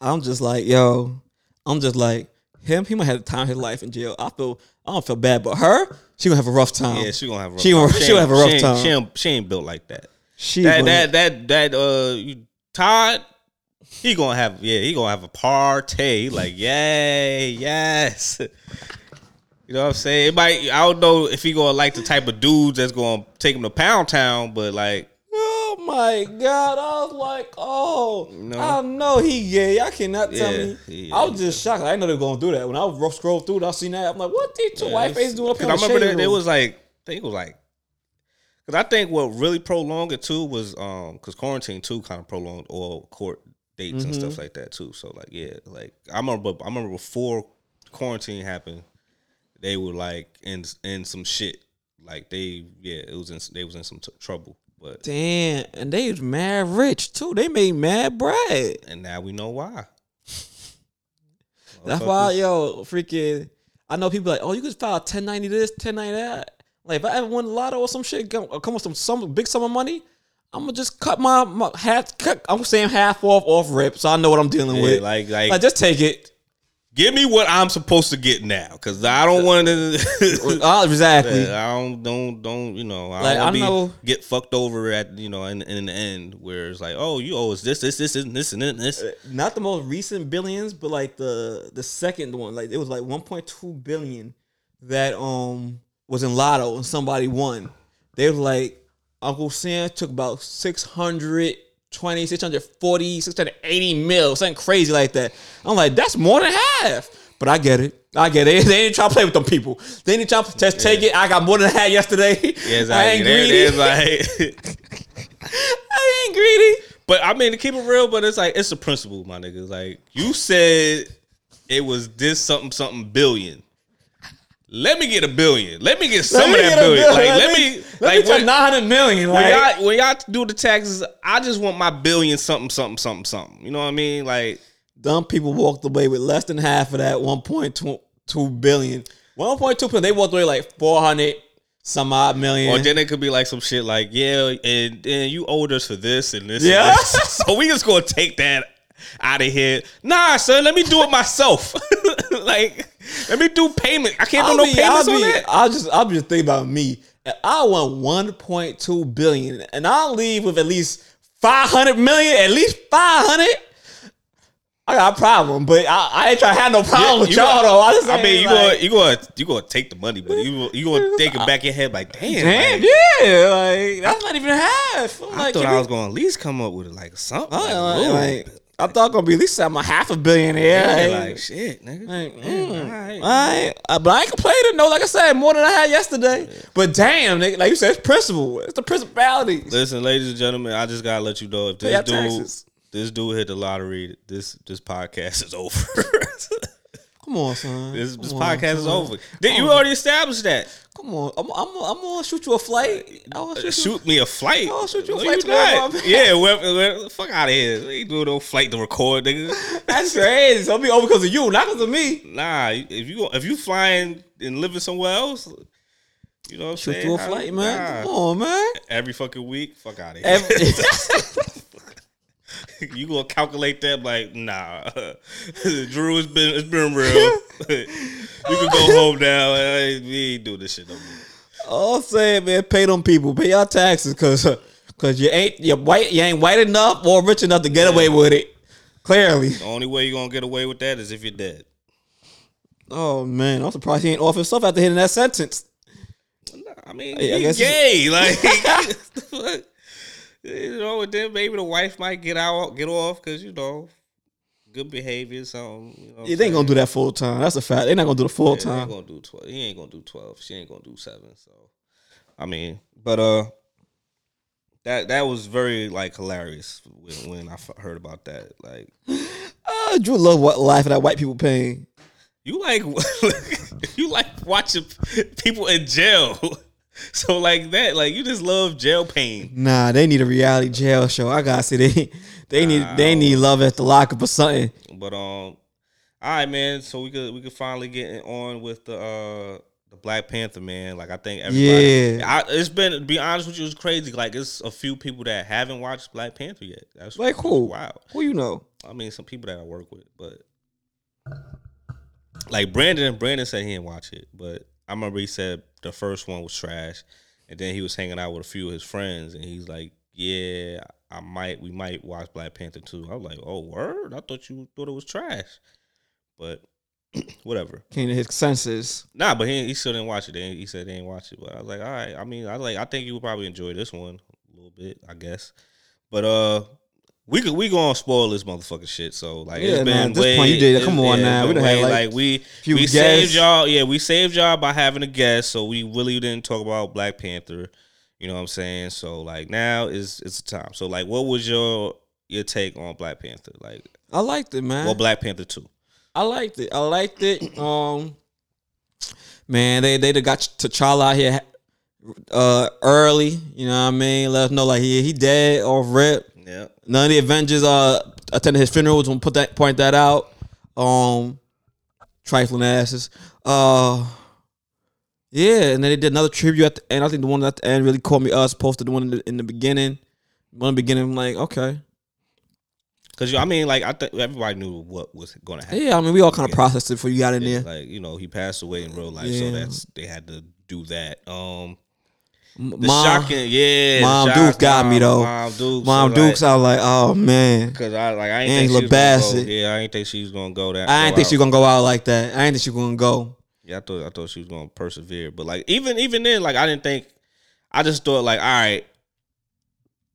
I'm just like, yo, I'm just like him. He might have the time of his life in jail. I feel, I don't feel bad, but her, she gonna have a rough time. Yeah, she gonna have a rough She gonna- time. she gonna have a ain't- rough she time. She ain't, she ain't built like that. she That that that that uh Todd, he gonna have yeah he gonna have a party like yay yes. You know what I'm saying? It might I don't know if he gonna like the type of dudes that's gonna take him to Pound Town, but like Oh my god! I was like, oh, No. I know he gay. I cannot tell Yeah, me. he- I was just shocked. I didn't know they were gonna do that. When I was scroll through, it, I seen that. I'm like, what these two white faces doing up here? I remember that, there was like, I think it was like, because I think what really prolonged it too was um because quarantine too kind of prolonged all court dates and Mm-hmm. stuff like that too. So like yeah, like I remember I remember before quarantine happened, they were like in in some shit. Like they yeah, it was in they was in some t- trouble. But Damn, and they was mad rich too. They made mad bread. and now we know why. That's why, yo, freaking. I know people like, oh, you could file 1090 this, 1090 that. Like, if I ever win the lotto or some shit, come uh, come with some some big sum of money, I'm gonna just cut my, my half. Cut, I'm saying half off off rip, so I know what I'm dealing Yeah, with. like like like, just take it. Give me what I'm supposed to get now, because I don't want to. Uh, exactly. I don't don't don't you know I Like, don't be, know- get fucked over at you know in, in the end where it's like oh you owe us this this this and this and this Not the most recent billions, but like the the second one. Like it was like 1.2 billion that um was in lotto and somebody won. They was like Uncle Sam took about 620, 640, 680 mil, something crazy like that. I'm like, that's more than half. But I get it. I get it. They didn't try to play with them people. They didn't try to just take it. I got more than half yesterday. yeah exactly I ain't There- greedy. like I ain't greedy. but I mean to keep it real but it's like it's a principle my niggas like you said it was this something something billion let me get a billion let me get some of that get a billion like let, Let me, me like take when, 900 million. when Like, y'all when y'all do the taxes I just want my billion something something something something you know what I mean like dumb people walked away with less than half of that 1.2 billion. 1.2 billion. They walked away like 400 some odd million. Or then it could be like some shit like, yeah, and, and you owed us for this and this. Yeah. And this. so we just gonna take that out of here. Nah, son, let me do it myself. like, let me do payment. I can't do I'll no be, payments I'll on be, that. I'll just, I'll just think about me. I want 1.2 billion, and I'll leave with at least 500 million, at least 500. I got a problem, but I, I ain't trying to have no problem with You y'all though. I, just I mean, you like, gonna you gonna you gonna take the money, but you you gonna think it back in your head like, damn, damn, like, yeah, like that's not even half. I'm I like, thought I we- was gonna at least come up with like something. I- Like, like, I thought gonna be at least I'm a half a billionaire. Yeah, Like, like shit, nigga. like, Yeah, mm, alright. I ain't, uh, but I ain't complaining. No, like I said, more than I had yesterday. But damn, nigga, like you said, it's principle. It's the principality. Listen, ladies and gentlemen, I just gotta let you know if this dude, taxes. this dude hit the lottery, this this podcast is over. Come on, son. this this on, podcast is over. You already established that. Come on, I'm, I'm, I'm gonna shoot you a flight. I will shoot. Shoot me a flight. I'll shoot you a flight you tomorrow, not. man. Yeah, fuck out of here. We doing no flight to record, nigga. That's crazy. So it'll be over because of you, not because of me. Nah, if you if you flying and living somewhere else, you know what I'm Shoot saying? you a flight, man. nah. Come on, man. Every fucking week, fuck out of here. Every- you gonna calculate that like nah drew it's been it's been real you can go home now Hey, we ain't doing this shit no more All I'm saying, man, pay them people, pay your taxes, cause, cause you ain't you white, you ain't white enough or rich enough to get away with it. Clearly. the only way you're gonna get away with that is if you're dead Oh man, I'm surprised he ain't off himself after hitting that sentence. I mean Hey, I he's gay like the fuck? You know and then maybe the wife might get out get off because you know good behavior something you know Yeah, they ain't gonna do that full time. That's a fact. They're not gonna do the full Yeah, time. gonna do twelve. He ain't gonna do twelve. She ain't gonna do seven. So, I mean, but uh, that that was very like hilarious when, when I f- heard about that. Like, Uh, Drew love what life that white people pain. you like you like watching people in jail. So like that, like you just love jail pain. Nah, they need a reality jail show. I gotta say they they need they need love at the lockup or something. But um, all right, man. So we could we could finally get on with the uh the Black Panther man. Like I think everybody. Yeah. I, it's been to be honest with you, it's crazy. Like it's a few people that haven't watched Black Panther yet. That's Like who? Wow. Who you know? I mean, some people that I work with, but like Brandon. Brandon said he didn't watch it, but I remember he said the first one was trash, and then he was hanging out with a few of his friends, and he's like, "Yeah, I might, we might watch Black Panther too." I was like, "Oh, word! I thought you thought it was trash," but whatever. Came to his senses. Nah, but he he still didn't watch it. He he said he didn't watch it, but I was like, all right. I mean, I like. I think you would probably enjoy this one a little bit, I guess. But uh, we could we gonna spoil this motherfucking shit. So like, Yeah, it's nah, been at this way, point, you did it. Come on now. We done had, like, like we few we guests. saved y'all. Yeah, we saved y'all by having a guest. So we really didn't talk about Black Panther. You know what I'm saying? So like now is it's the time. So like, what was your your take on Black Panther? Like, I liked it, man. well, Black Panther two. I liked it. I liked it. Um, man, they they got T'Challa out here uh early. You know what I mean? Let us know like he he dead or rip. Yeah. None of the Avengers uh attended his funeral. Was gonna put that point that out. Um, trifling asses. Uh, yeah, and then they did another tribute at the end. I think the one at the end really caught me. Us posted the one in the, in the beginning. One in the beginning, I'm like, okay, Cause you, I mean, like I think everybody knew what was going to happen. yeah. I mean, we all kind of processed it before you got in there. Like you know, he passed away in real life, so Yeah. that's they had to do that. Um, the Mom, shocking, yeah, Mom shock- Dukes got me, though. Mom Dukes, Mom so, Dukes, like, I was like, oh man, Cause I like I ain't Angela think Bassett. go. Yeah, I ain't think she was gonna go that. I ain't think out. she gonna go out like that. I ain't think she gonna go. Yeah, I thought I thought she was gonna persevere, but like even even then, like I didn't think. I just thought like, all right,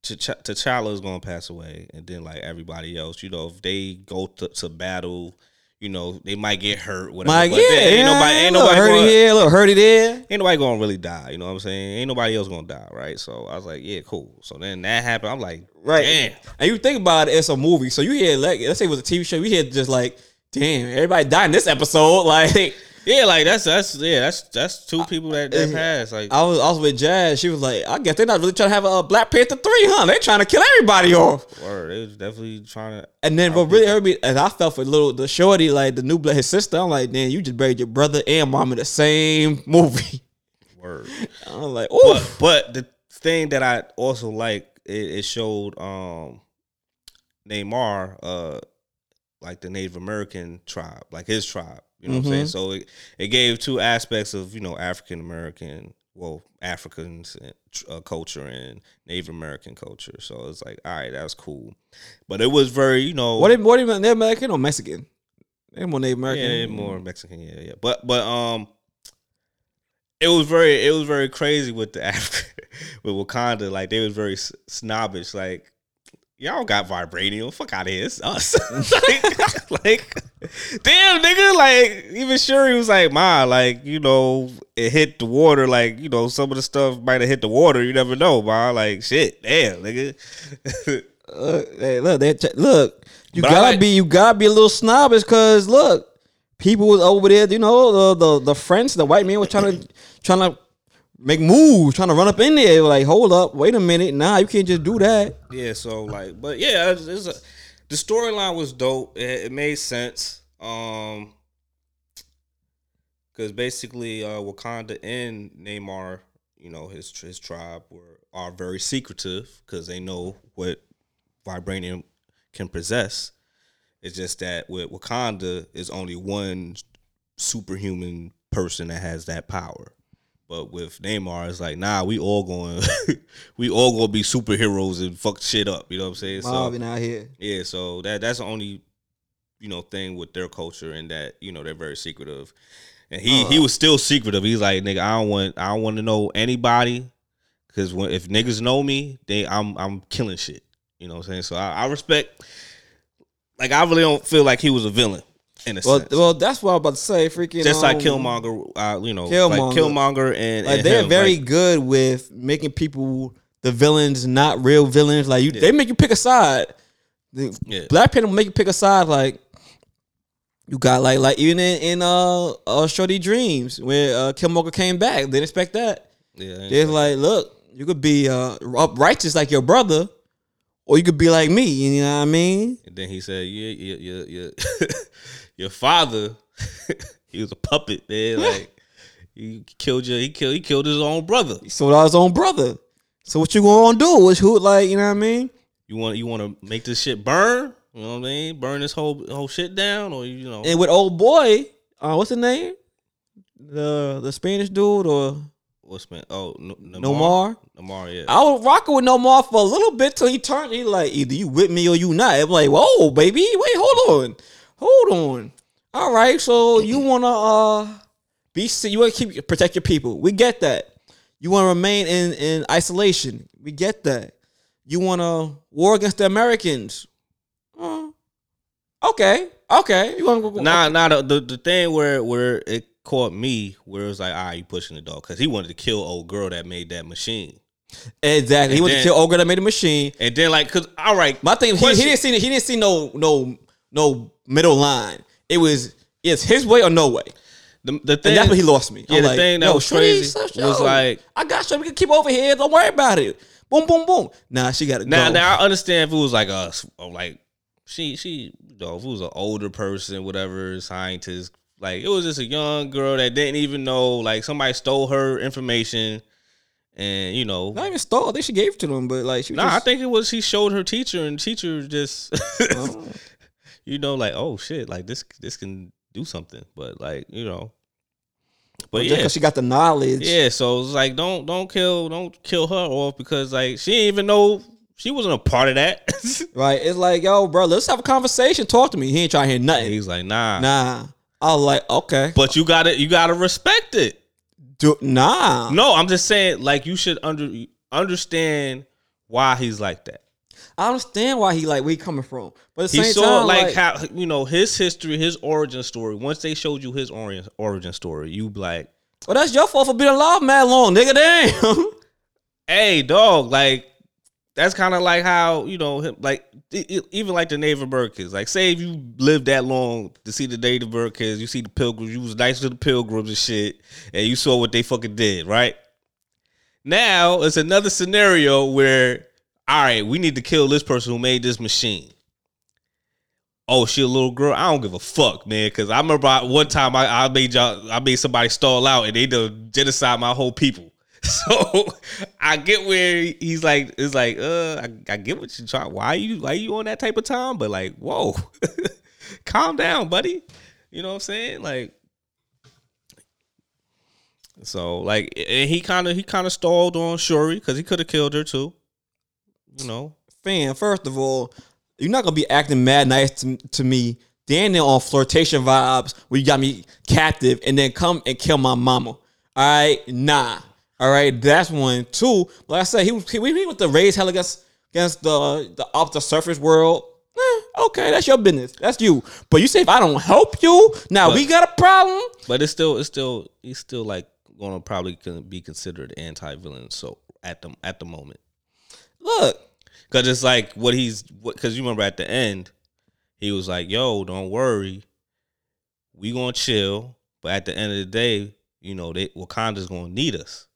T'Ch- T'Challa is gonna pass away, and then like everybody else, you know, if they go to, to battle, you know, they might get hurt. Whatever. Mike, but yeah, ain't yeah, nobody, ain't nobody, hurty gonna, here, little hurty there. ain't nobody gonna really die. You know what I'm saying? Ain't nobody else gonna die, right? So I was like, yeah, cool. So then that happened. I'm like, Right. damn. And you think about it, it's a movie. So you hear like let's say it was a TV show, you hear just like, damn, everybody died in this episode. Like Yeah, like that's that's yeah, that's that's two people that, that Uh, passed. Like I was I was with Jazz. She was like, I guess they're not really trying to have a Black Panther 3, huh? They're trying to kill everybody off. word, they was definitely trying to And then what really hurt me as I felt for little the shorty, like the new blood his sister, I'm like, damn, you just buried your brother and mom in the same movie. word. I'm like, oh but but the thing that I also like it, it showed um Namor uh like the Native American tribe, like his tribe. You know what I'm saying? Mhm. So it, it gave two aspects of you know African American, well Africans uh, culture and Native American culture. So it's like, all right, that's cool. But it was very you know what what they Native American or Mexican? They're more Native American. yeah, more Mexican. Yeah, yeah. But but um, it was very it was very crazy with the Africa with Wakanda. Like they was very snobbish. Like y'all got vibranium. Fuck out of here. It's us. like, like, damn, nigga. Like, even sure he was like, ma, like, you know, it hit the water. Like, you know, some of the stuff might have hit the water. You never know, ma. Like, shit, damn, nigga. Look, hey, look, they, look. You But gotta like- be, you gotta be a little snobbish, cause look, people was over there. You know, the the, the French, the white man was trying to trying to make moves, trying to run up in there. Like, hold up, wait a minute, nah, you can't just do that. yeah, so like, but yeah, it's, it's a, the storyline was dope. It, it made sense. Um, because basically, uh, Wakanda and Namor, you know, his his tribe were are very secretive because they know what vibranium can possess. It's just that with Wakanda is only one superhuman person that has that power. But with Namor, it's like, nah, we all going, we all gonna be superheroes and fuck shit up. You know what I'm saying? So Marvin out here. yeah, so that that's the only you know thing with their culture and that you know they're very secretive. And he he uh-huh. was still secretive. He's like, nigga, I don't want I don't want to know anybody because when if niggas know me, they I'm I'm killing shit. You know what I'm saying? So I, I respect. Like I really don't feel like he was a villain in a Well, sense. well, that's what I was about to say. Freaking, Just like um, Killmonger, uh, you know, Killmonger. like Killmonger and, Like and they're him, very like, good with making people the villains, not real villains. Like you, they make you pick a side. The Yeah. Black Panther will make you pick a side. Like you got like like even in, in uh, uh Shorty Dreams where uh, Killmonger came back, they didn't expect that. yeah, It's like, look, you could be uh righteous like your brother, or you could be like me. You know what I mean? And then he said, "Yeah, yeah, yeah, yeah. your father, he was a puppet, man. Like he killed your, he killed, he killed his own brother. He sold out his own brother. So what you gonna do? Is who like you know what I mean? You want, you want to make this shit burn? You know what I mean? Burn this whole whole shit down, or you know? And with old boy, uh, what's his name? The the Spanish dude or what's man? Oh, no, Nomar? Nomar, yeah. I was rocking with Nomar for a little bit till he turned. He like either you with me or you not. I'm like, whoa, baby, wait, hold on, hold on. All right, so you wanna uh be you wanna keep protect your people. We get that. You wanna remain in in isolation. We get that. You wanna war against the Americans. Uh, okay, okay. You wanna go? Nah, nah. The, the the thing where where it caught me, where it was like, ah, you pushing the dog, because he wanted to kill old girl that made that machine, Exactly. He And wanted to then- kill Ogre that made a machine. and then like, cause all right, My thing, he, he didn't see he didn't see no no no middle line. It was it's his way or no way. the the And that's when he lost me. Yeah, I'm the like, thing that was crazy was yo, like- I got you. We can keep over here. Don't worry about it. Boom, boom, boom. Nah, she got to Now, go. now I understand if it was like a like she she you know if it was an older person, whatever scientist, like it was just a young girl that didn't even know like somebody stole her information, and you know, Not even stole. I think she gave it to them, but like she nah, I think it was she showed her teacher, and teacher just Oh. you know like oh shit, like this this can do something, but like you know, but just yeah. because she got the knowledge. Yeah, so it's like don't don't kill don't kill her off because like she didn't even know she wasn't a part of that. Right. It's like, yo, bro, let's have a conversation. Talk to me. He ain't trying to hear nothing. He's like, nah. Nah. I was like, okay. But you gotta you gotta respect it. Do, nah. No, I'm just saying, like you should under understand why he's like that. I understand why he like where he coming from. But at the He same saw time, like, how you know his history, his origin story. Once they showed you his origin origin story, you be like, well, that's your fault for being alive mad long, nigga. Damn. hey, dog, like that's kind of like how you know him, like even like the Native Americans. Like, say if you lived that long to see the Native Americans, you see the Pilgrims, you was nice to the Pilgrims and shit, and you saw what they fucking did, right? Now it's another scenario where, all right, we need to kill this person who made this machine. Oh, she a little girl. I don't give a fuck, man. Cause I remember I, one time I, I made y'all, I made somebody stall out and they done genocide my whole people. So I get where he's like, it's like, uh, I, I get what you're trying. Why you, why you on that type of time? But like, whoa, calm down, buddy. You know what I'm saying? Like, so like, and he kind of, he kind of stalled on Shuri because he could have killed her too. You know, Fam, first of all, you're not gonna be acting mad nice to, to me, then on flirtation vibes where you got me captive and then come and kill my mama. All right, nah. All right, that's one. Two, like I said, he was he, he went to raise hell against against the the off the surface world. Eh, okay, that's your business. That's you. But you say if I don't help you, now But- we got a problem. But it's still it's still he's still like gonna probably be considered anti-villain. So at the at the moment, Look, because it's like what he's because you remember at the end, he was like, "Yo, don't worry, we gonna chill." But at the end of the day, you know, they Wakanda's gonna need us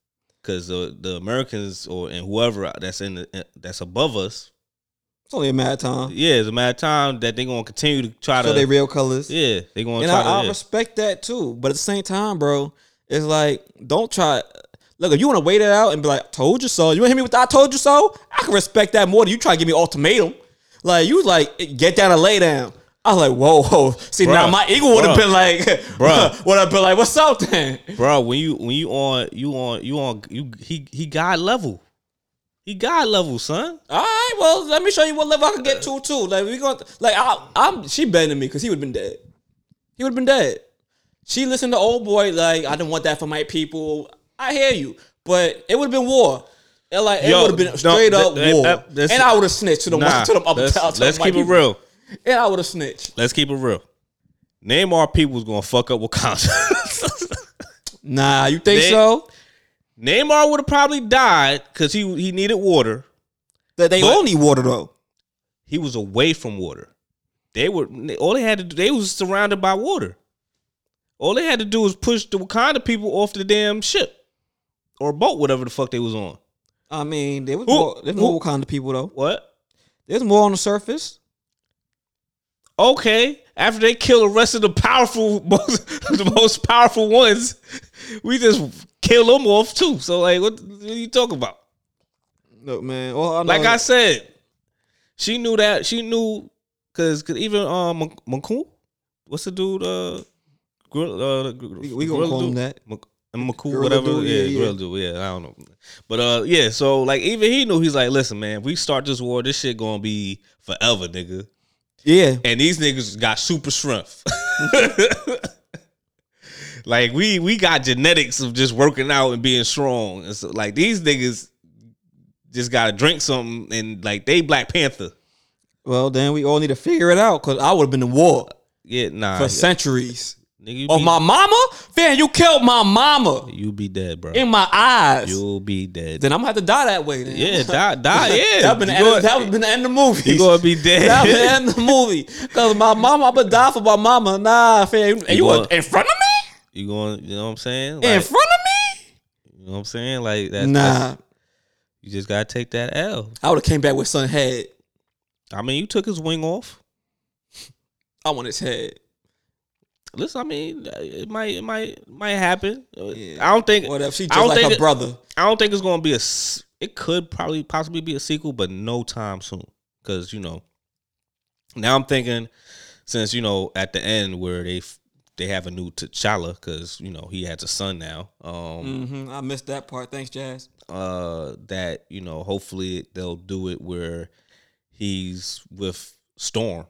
because the the Americans or and whoever that's in the that's above us, it's only a matter of time. yeah, it's a matter of time that they're gonna continue to try So to they real colors. yeah they gonna and try I, I yeah. respect that too. But at the same time, bro, it's like don't try. Look, if you want to wait it out and be like, "Told you so," you want to hit me with "I told you so." I can respect that more than you try to give me ultimatum. Like you like, "Get down and lay down." I was like, "Whoa, whoa!" See now my ego would have been like, bruh. would have been like, "What's up then?" bro. When you when you on you on you on you he he God level, he God level, son. All right, well, let me show you what level I can get to too. Like we going like I, I'm she better than me because he would have been dead. He would have been dead. She listened to old boy like I didn't want that for my people. I hear you, but it would have been war. And like it would have been no, straight up th- war, and I would have snitched to the Nah, to them upper let's, to the let's keep it real. And I would have snitched. Let's keep it real. Namor people was gonna fuck up Wakanda. Nah, you think They- so? Namor would have probably died because he he needed water. That they But- all need water though. He was away from water. They were all they had to do. They was surrounded by water. All they had to do was push the Wakanda people off the damn ship or boat, whatever the fuck they was on. I mean, there was Who- more, there's who- more Wakanda people though. What? There's more on the surface. Okay. After they kill the rest of the powerful, most, the most powerful ones, we just kill them off too. So like, what, what are you talking about? Look, man. I know Like I said, she knew that. She knew because even um McCool, what's the dude? Uh, grill, uh We- we gonna call him that. McCool, whatever. dude, yeah, yeah. Gorilla dude. Yeah, I don't know. But uh, yeah. So like, even he knew he's like, listen, man, if we start this war, this shit gonna be forever, nigga. Yeah. And these niggas got super strength. like we we got genetics of just working out and being strong. And so like these niggas just gotta drink something and like they Black Panther. Well, then we all need to figure it out because I would have been in war Yeah, nah. for yeah. centuries. Nigga, you Of be, my mama, fam, you killed my mama you be dead, bro. in my eyes. You'll be dead. then I'm gonna have to die that way. Then. yeah, die, die. Yeah, that been the end, gonna- that would been the end of the movie. You gonna be dead. that been the end of the movie. Cause my mama, I'm gonna die for my mama. Nah, fam, you, you gonna- in front of me? you going? You know what I'm saying? in front of me? you know what I'm saying? Like that. Nah, that's- You just gotta take that L. I would have came back with son head. I mean, you took his wing off. I want his head. Listen, I mean, it might, it might, it might happen. Yeah. I don't think. What if she just like her it- brother? I don't think it's gonna be a. It could probably possibly be a sequel, but no time soon. Because you know, now I'm thinking, since you know, at the end where they they have a new T'Challa, because you know he has a son now. Um, hmm I missed that part. Thanks, Jazz. uh, that you know, hopefully they'll do it where he's with Storm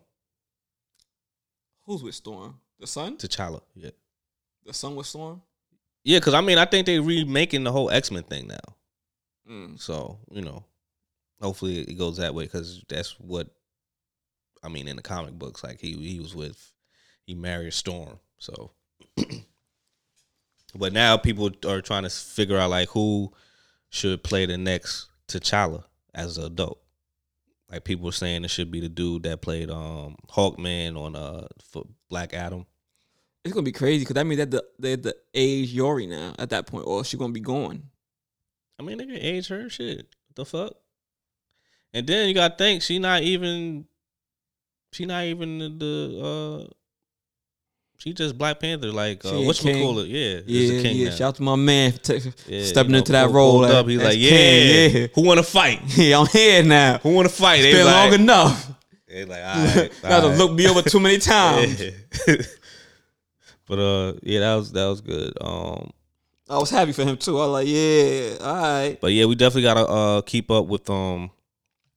Who's with Storm? The Sun? T'Challa. Yeah, The Sun with Storm? yeah. Because I mean, I think they're remaking the whole X Men thing now. Mm. So you know, hopefully it goes that way because that's what I mean in the comic books. Like he he was with he married Storm. So, but now people are trying to figure out like who should play the next T'Challa as an adult. Like people are saying it should be the dude that played um Hawkman on uh for Black Adam. It's gonna be crazy because that means that the they're the age Yori now at that point, or she gonna be gone. I mean, they can age her shit. What the fuck? And then you gotta think she not even she not even the, the uh she just Black Panther like uh ain't what you king. call it? Yeah, Yeah, king yeah. now. Shout out to my man for t- Yeah, stepping you know, into that role. up. He's like, yeah, king, yeah, Who wanna fight? yeah. I'm here now. Who wanna fight? It's been like, long enough. They like, all right, Got to all right. look me over too many times. Yeah. but uh, yeah, that was that was good. Um, I was happy for him too. I was like, yeah, all right. But yeah, we definitely gotta uh keep up with um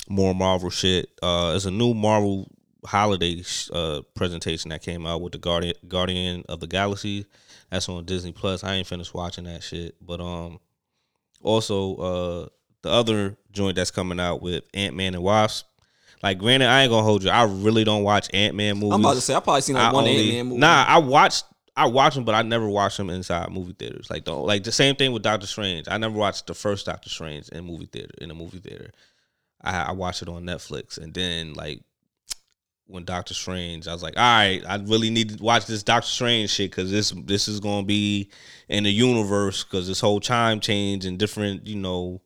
more Marvel shit. Uh, there's a new Marvel holiday uh presentation that came out with the Guardian Guardian of the Galaxy. That's on Disney Plus. I ain't finished watching that shit, but um, also uh the other joint that's coming out with Ant Man and Wasp. Like, granted, I ain't gonna hold you. I really don't watch Ant Man movies. I'm about to say I probably seen like I one Ant Man movie. Nah, I watched I watch them, but I never watched them inside movie theaters. Like the like the same thing with Doctor Strange. I never watched the first Doctor Strange in movie theater in a movie theater. I, I watched it on Netflix, and then like when Doctor Strange, I was like, all right, I really need to watch this Doctor Strange shit because this this is gonna be in the universe because this whole time change and different, you know,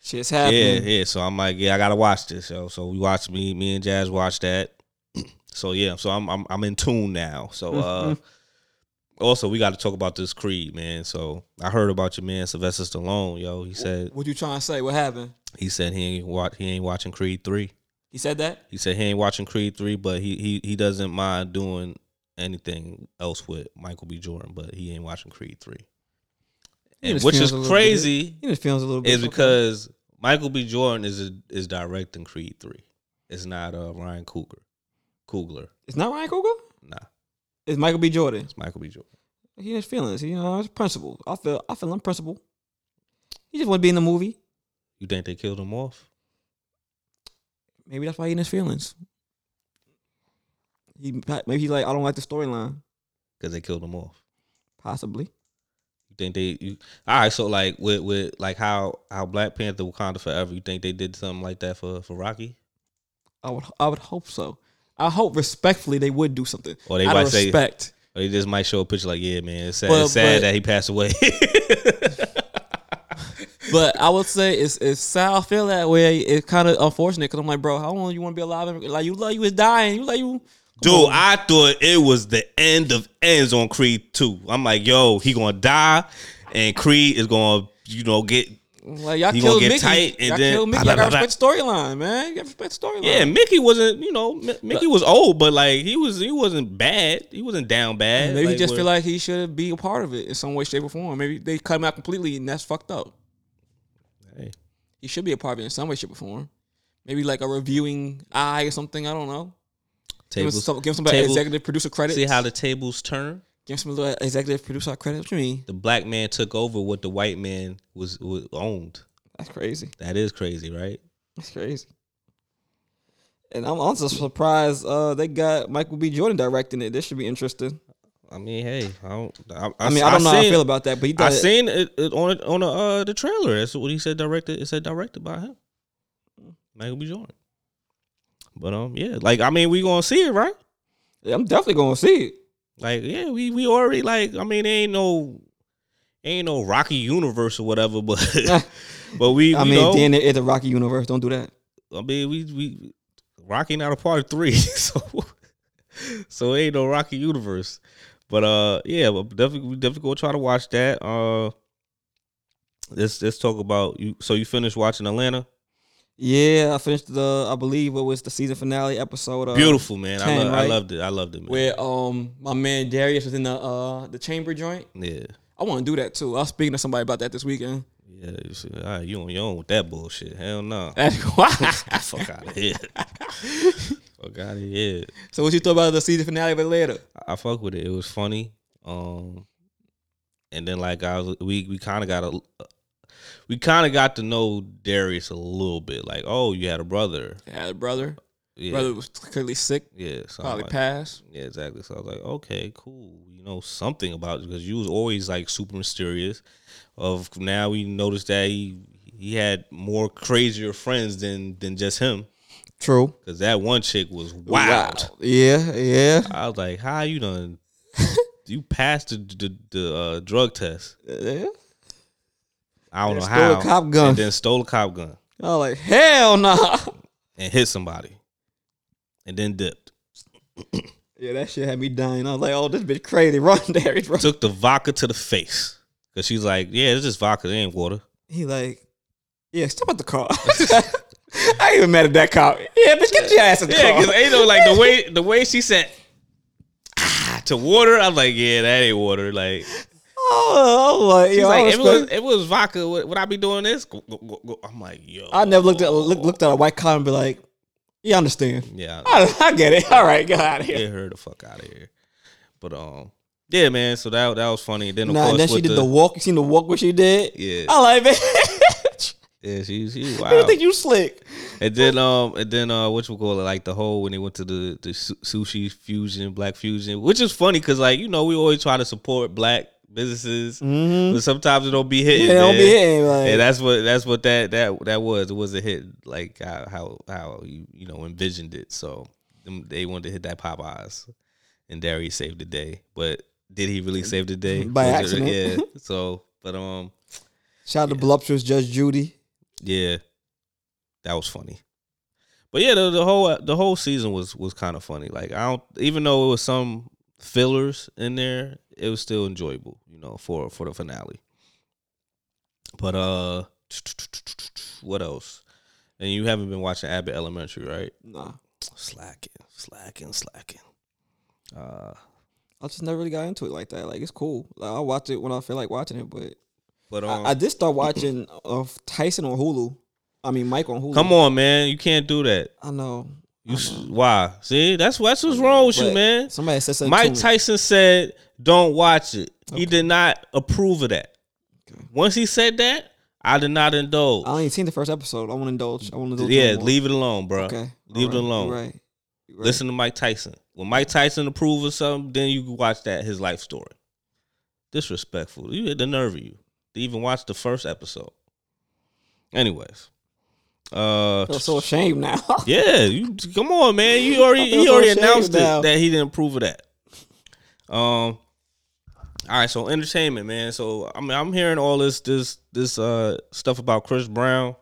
Shit's happening. yeah. Yeah. So I'm like, yeah, I gotta watch this. Yo. So we watched me, me and Jazz watched that. so yeah, so I'm I'm I'm in tune now. So uh also we got to talk about this Creed, man. So I heard about your man Sylvester Stallone, yo. He said What you trying to say? What happened? he said he ain't watch he ain't watching Creed three. He said that. He said he ain't watching Creed three, but he he he doesn't mind doing anything else with Michael B. Jordan, but he ain't watching Creed three. And which is crazy He just feels a little bit. is okay. because Michael B. Jordan is is directing Creed three. It's not uh Ryan Coogler. Coogler. it's not Ryan Coogler. Nah, It's Michael B. Jordan. it's Michael B. Jordan. He has feelings. You know, it's principle. I feel. I feel on principle. He just want to be in the movie. You think they killed him off? Maybe that's why he in his feelings. He maybe he's like, I don't like the storyline. Because they killed him off. Possibly. You think they? You, all right. So like with with like how how Black Panther Wakanda Forever. You think they did something like that for for Rocky? I would. I would hope so. I hope respectfully they would do something. Or they Out might of say- respect. Or they just might show a picture like, yeah, man, it's sad, Well, it's sad but- that he passed away. But I would say it's it's sad. I feel that way. It's kind of unfortunate because I'm like, bro, how long you want to be alive? Like you, like you was dying. You like you. Dude, I thought it was the end of ends on Creed 2. I'm like, yo, he gonna die, and Creed is gonna, you know, get Like y'all He gonna killed get Mickey. tight and y'all then- killed Mickey. blah, gotta blah, blah. respect storyline, man. You gotta respect storyline. Yeah, Mickey wasn't, you know, Mickey was old, but like he was, he wasn't bad. He wasn't down bad. Maybe like, he just where- feel like he should be a part of it in some way, shape, or form. Maybe they cut him out completely, and that's fucked up. He should be a part of it in some way, shape, or form. Maybe like a reviewing eye or something. I don't know. Give him some, give him some table- executive producer credit. See how the tables turn. give him some little executive producer credit. What do you mean? The black man took over what the white man was, was owned. That's crazy. That is crazy, right? That's crazy. And I'm also surprised uh, they got Michael B. Jordan directing it. This should be interesting. I mean, hey, I don't. I, I, mean, I don't know how I feel about that, but he I it. seen it, it on on the uh, the trailer. That's what he said. Directed. It said directed by him, Michael B. Jordan. But um, yeah, like I mean, we gonna see it, right? Yeah, I'm definitely gonna see it. Like, yeah, we we already like. I mean, ain't no, ain't no Rocky universe or whatever, but but we. I we mean, know, then it- it's a Rocky universe. Don't do that. I mean, we we Rocky not a part of three, so so it ain't no Rocky universe. But uh, yeah, but definitely definitely go try to watch that. Uh, let's let's talk about you. So you finished watching Atlanta? Yeah, I finished the. I believe it was the season finale episode. Uh, Beautiful, man. I, 10, lo- I loved it. I loved it, man. Where um my man Darius was in the uh the chamber joint. yeah, I want to do that too. I was speaking to somebody about that this weekend. yeah. You, see, all right, you on your own with that bullshit? Hell no. That's why. Fuck out of here. Fuck out of here. so what you thought about the season finale of Atlanta? I fuck with it. It was funny. Um, and then like I was, we we kind of got a, we kind of got to know Darius a little bit. Like, oh, you had a brother. Had a brother. Yeah, Brother was clearly sick. yeah. So Probably like- passed. Yeah, exactly. So I was like, okay, cool. You know something about because you was always like super mysterious. Of now we noticed that he he had more crazier friends than than just him. True. Cause that one chick was wild. Yeah, yeah. I was like, how you done? you passed the the, the uh, drug test. yeah. I don't And know stole a how. cop gun. And then stole a cop gun I was like, hell no. and hit somebody, and then dipped. Yeah, that shit had me dying. I was like, oh, this bitch crazy. Run, Darius, run. Took the vodka to the face because she's like, yeah, this is vodka, it ain't water. He like, yeah, stop out the car. I ain't even mad at that cop. Yeah, bitch, get your ass in the Yeah, car. because you know, like the way the way she said ah, to water, I'm like, yeah, that ain't water. Like, Oh, like, yo, like, it was, it was vodka, would, would I be doing this? Go, go, go, go. I'm like, yo, I never looked at look, looked at a white car and be like, yeah, I understand. yeah, I, I get it. All right, get out of here. get her the fuck out of here. But um, yeah, man. So that that was funny. Then of Nah, course and then she did the, walk. You seen the walk what she did? yeah. I like, bitch. Yeah, she she Why do you wow. think you slick? And then um and then uh what you call it like the whole when they went to the the sushi fusion black fusion which is funny because like you know we always try to support black businesses but sometimes it don't be hitting Mm-hmm. Yeah, don't be hitting, like- and that's what that's what that that that was it was a hit like how how, how you you know envisioned it so they wanted to hit that Popeyes and Darius saved the day but did he really save the day By accident. yeah so but um Shout out to voluptuous Judge Judy. Yeah, that was funny. But yeah, the, the whole the whole season was was kind of funny. Like I don't, even though it was some fillers in there, it was still enjoyable. You know, for for the finale. But uh, what else? And you haven't been watching Abbott Elementary, right? Nah, Slacking, slacking, slacking. Uh, I just never really got into it like that. Like it's cool. Like, I'll watch it when I feel like watching it. But but um, I, I did start watching of Tyson on Hulu. I mean Mike on Hulu. come on, man, you can't do that. I know. You s why? See, that's that's what's wrong with you, But man. Somebody said something. Mike to me. Tyson said, "Don't watch it." He did not approve of that. Once he said that, I did not indulge. I only seen the first episode. I want to indulge. I want to indulge. yeah, more. leave it alone, bro. Okay. leave it Alright, alone. you Right. Right. Listen to Mike Tyson. When Mike Tyson approves of something, then you can watch that his life story. Disrespectful. You had the nerve of you to even watch the first episode. Anyways, uh, I feel so ashamed now. Yeah, you come on, man. You already he already announced it that he didn't approve of that. Um. All right, so entertainment, man. So I mean, I'm hearing all this this this uh stuff about Chris Brown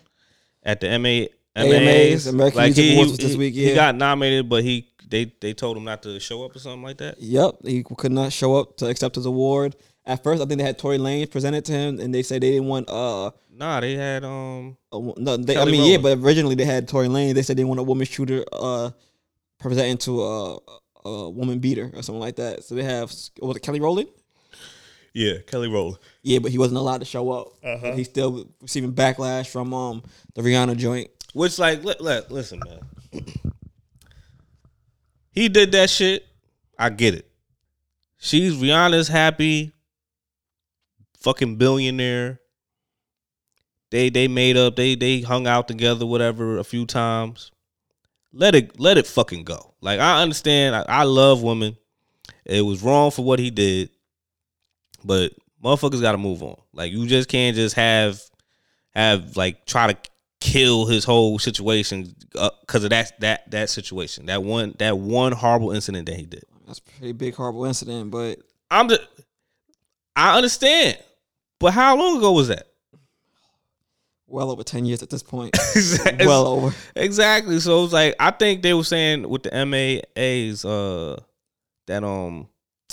at the MA AMAs, American Music he, Awards this week, he got nominated, but he they they told him not to show up or something like that. Yep, he could not show up to accept his award. At first, I think they had Tory Lanez presented to him, and they said they didn't want. Uh, Nah, they had um. no, they, I mean, yeah, but originally they had Tory Lanez. They said they want a woman shooter uh, presenting to a, a woman beater or something like that. So they have was it Kelly Rowland? Yeah, Kelly Rowland. Yeah, but he wasn't allowed to show up. Uh-huh. He's still receiving backlash from um the Rihanna joint. Which like let, li- listen, man. he did that shit. I get it. She's Rihanna's happy. Fucking billionaire. They they made up. They they hung out together, whatever, a few times. Let it let it fucking go. Like I understand. I, I love women. It was wrong for what he did, but motherfuckers got to move on. Like you just can't just have have like try to kill his whole situation uh, because of that that that situation. That one that one horrible incident that he did. That's a pretty big horrible incident, but I'm just I understand, but how long ago was that? well over ten years at this point. It's- well over. Exactly. So it's like I think they were saying with the MAAs uh that um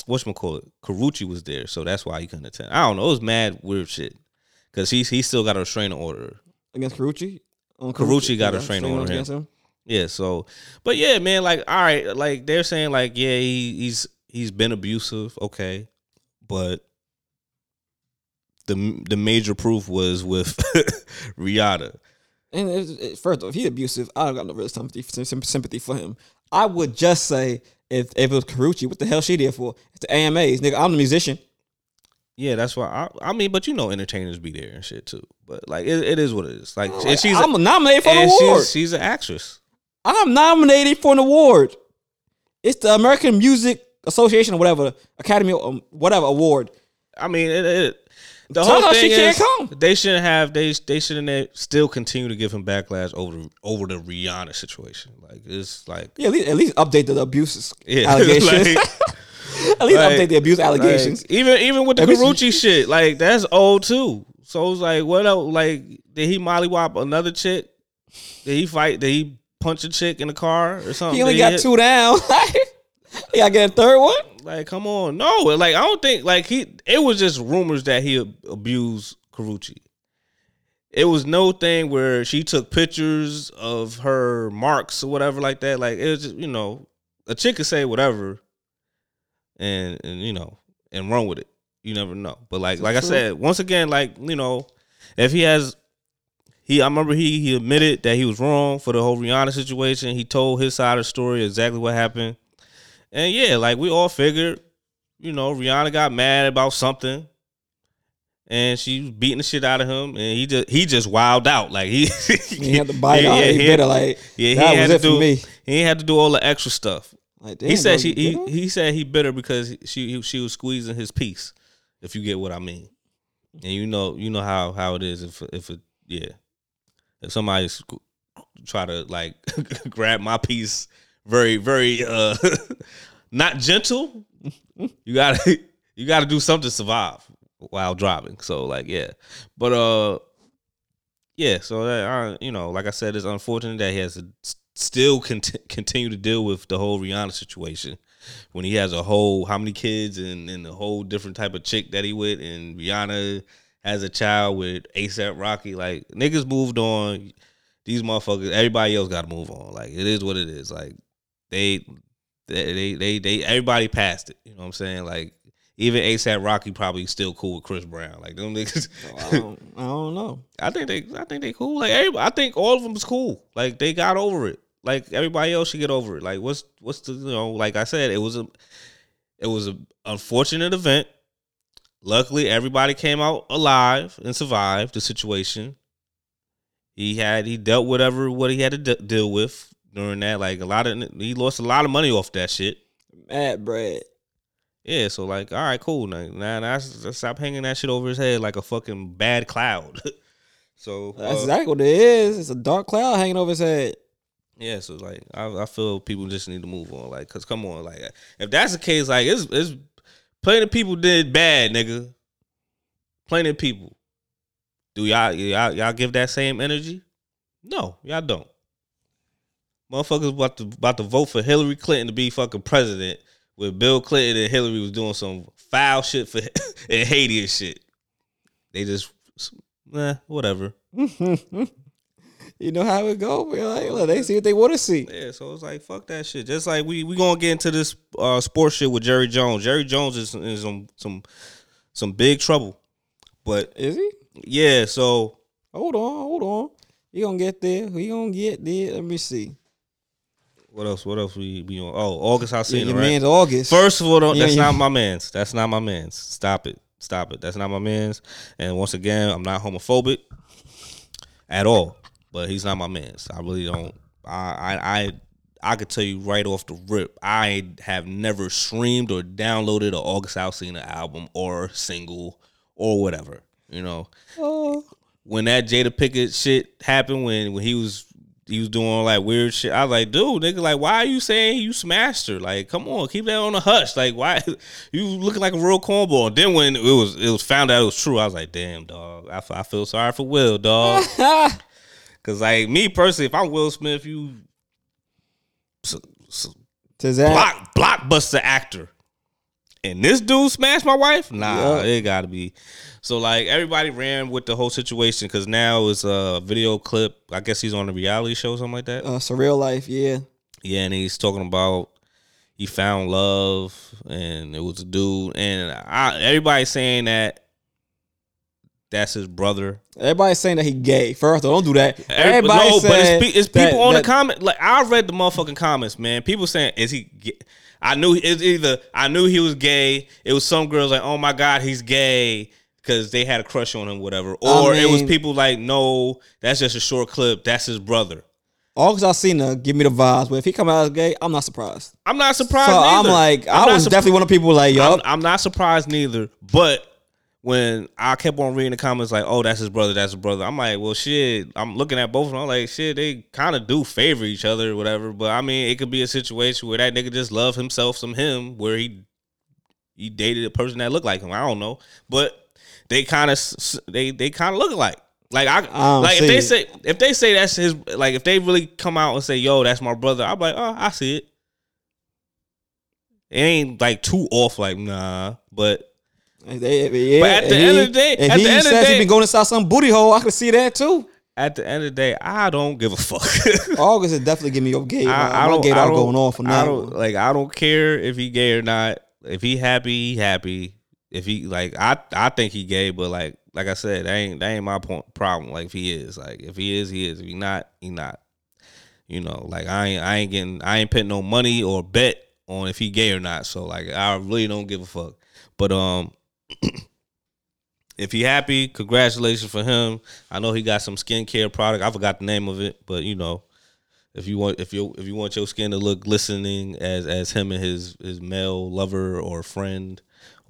whatchamacallit, Karrueche was there, so that's why he couldn't attend. I don't know. It was mad weird shit. Cause he's he still got a restraining order. against Karrueche. On Karrueche got a yeah, restraining restraining order against him. Yeah, so but yeah, man, like all right, like they're saying like yeah, he, he's he's been abusive, okay. But the the major proof was with Rihanna. And it, first off, if he's abusive, I don't got no real sympathy sympathy for him. I would just say if, if it was Karrueche, what the hell she there for? It's the AMAs, nigga. I'm the musician. Yeah, that's why I, I mean, but you know, entertainers be there and shit too. But like, it, it is what it is. Like, and she's I'm nominated for an award. she's, she's an actress. I'm nominated for an award. It's the American Music Association or whatever, Academy, um, whatever award. I mean, it, it the Tell whole her thing she can't is come. they shouldn't have they they shouldn't still continue to give him backlash over over the Rihanna situation. Like it's like Yeah, at least, at least update the abuse yeah, allegations. like- at least like- update the abuse allegations. Like, even even with the At Karrueche shit, like that's old too. So it's like, what else? Like, did he mollywop another chick? Did he fight? Did he punch a chick in the car or something? he only Did got hit- two down. got get a third one. Like, come on, no. Like, I don't think like he. It was just rumors that he abused Karrueche. It was no thing where she took pictures of her marks or whatever like that. Like, it was just you know, a chick could say whatever, and and you know, and run with it. You never know. But like like I said, once again, like you know, if he has. He, I remember he he admitted that he was wrong for the whole Rihanna situation. He told his side of the story, exactly what happened. And yeah, like we all figured, you know, Rihanna got mad about something. and she was beating the shit out of him, and he just he just wilded out like he He had to bite out. He better like yeah, that he was had it to do for me. he had to do all the extra stuff. Like, he said she he, he said he bitter because she she was squeezing his piece. If you get what I mean, and you know you know how how it is if if it yeah if somebody try to like grab my piece very very uh not gentle, you gotta you gotta do something to survive while driving. So like yeah, but uh yeah, so that, uh, you know, like I said, it's unfortunate that he has to still cont- continue to deal with the whole Rihanna situation when he has a whole how many kids and, and a whole different type of chick that he with, and Rihanna has a child with ASAP Rocky. Like niggas moved on. These motherfuckers, everybody else got to move on. Like it is what it is. Like they, they, they, they, everybody passed it. You know what I'm saying? Like even ASAP Rocky probably still cool with Chris Brown. Like them niggas. I don't, I don't know. I think they I think they cool. Like I think all of them is cool. Like they got over it. Like everybody else should get over it. Like what's what's the you know like I said it was a it was a unfortunate event. Luckily everybody came out alive and survived the situation. He had he dealt whatever what he had to de- deal with during that. Like a lot of he lost a lot of money off that shit. Mad bread. Yeah, so like, all right, cool. Now, now, now stop hanging that shit over his head like a fucking bad cloud. so That's uh, exactly what it is. It's a dark cloud hanging over his head. Yeah, so like I, I feel people just need to move on. Like, cause come on, like if that's the case, like it's it's plenty of people did bad, nigga. Plenty of people. Do y'all y'all y'all give that same energy? No, y'all don't. Motherfuckers about to about to vote for Hillary Clinton to be fucking president with Bill Clinton and Hillary was doing some foul shit for and Haiti and shit. They just eh, whatever. You know how it go. man. Like, look, they see what they want to see. Yeah, so it's like fuck that shit. Just like we we gonna get into this uh sports shit with Jerry Jones. Jerry Jones is in some some some big trouble. But Is he? yeah, so Hold on, hold on. He gonna get there. He gonna get there. Let me see. What else? What else we be on? Oh, August Yeah, Alsina, your right? man's August. First of all, don't, Yeah, that's yeah. not my man's. That's not my man's. Stop it. Stop it. That's not my man's. And once again, I'm not homophobic at all. But he's not my man's. I really don't. I I I, I could tell you right off the rip. I have never streamed or downloaded an August Alsina album or single or whatever. You know, Oh, when that Jada Pinkett shit happened, when when he was he was doing like weird shit, I was like, dude, nigga, like, why are you saying you smashed her? Like, come on, keep that on the hush. Like, why you looking like a real cornball? And then when it was it was found out it was true, I was like, damn, dog, I, I feel sorry for Will, dog. Cause like me personally, if I'm Will Smith, you s- s- to that. block blockbuster actor. And this dude smashed my wife? Nah, Yup. it gotta be. So like everybody ran with the whole situation because now it's a video clip. I guess he's on a reality show, or something like that. Uh, surreal life. Yeah. Yeah, and he's talking about he found love and it was a dude. And I, everybody's saying that that's his brother. Everybody's saying that he gay. First, don't do that. Every- Everybody no, but it's, it's that- people on that- the comment. Like I read the motherfucking comments, man. People saying, "Is he?" Gay? I knew it's either I knew he was gay. It was some girls like, "Oh my god, he's gay." Because they had a crush on him, whatever, or it was people like, "No, that's just a short clip. That's his brother." All because I seen Alsina give me the vibes, but if he come out as gay, I'm not surprised. I'm not surprised. So I'm like, I'm I was definitely one of the people like, yo, I'm, I'm not surprised neither. But when I kept on reading the comments like, "Oh, that's his brother, that's his brother," I'm like, "Well, shit." I'm looking at both of them. I'm like, "Shit, they kind of do favor each other, or whatever." But I mean, it could be a situation where that nigga just love himself some him, where he he dated a person that looked like him. I don't know, but they kind of they they kind of look alike. Like I, don't like if they it. say if they say that's his like if they really come out and say yo that's my brother I'm like oh I see it. It ain't like too off like nah, but They- yeah, But at the end of the day- if at he the end of the day- he been going inside some booty hole, I could see that too. at the end of the day I don't give a fuck. August is definitely give me your gay. I, I, don't. I dog going off on that. like. I don't care if he gay or not. If he happy, he happy. If he like, I I think he gay, but like like I said, that ain't that ain't my point, problem. Like if he is, like if he is, he is. If he not, he not. You know, like I ain't I ain't getting I ain't putting no money or bet on if he gay or not. So like I really don't give a fuck. But um, if he happy, congratulations for him. I know he got some skincare product. I forgot the name of it, but you know, if you want if you if you want your skin to look glistening as as him and his his male lover or friend.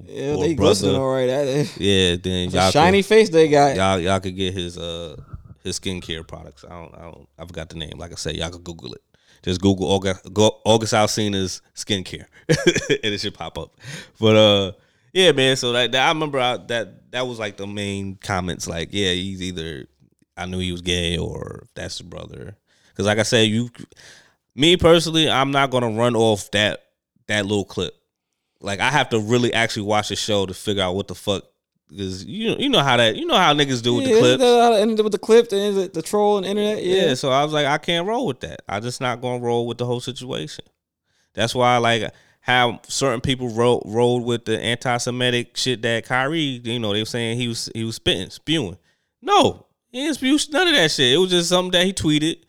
Yeah, or they glistening all right. That, Yeah, then y'all shiny could, face they got. y'all y'all could get his uh his skincare products. I don't I don't I forgot the name. Like I said, y'all could Google it. Just Google August August Alsina's skincare, and it should pop up. But uh, yeah, man. So that, that I remember I, that that was like the main comments. Like, yeah, he's either I knew he was gay or that's the brother. Because like I said, you, me personally, I'm not gonna run off that that little clip. Like I have to really actually watch the show to figure out what the fuck. Because you you know how that you know how niggas do with yeah, the clips. The, ended with the clip, and the, the troll and internet. Yeah. Yeah, so I was like, I can't roll with that. I just not gonna roll with the whole situation. That's why, like, how certain people rolled rolled with the anti-Semitic shit that Kyrie, you know, they were saying he was he was spitting, spewing. No, he didn't spew none of that shit. It was just something that he tweeted.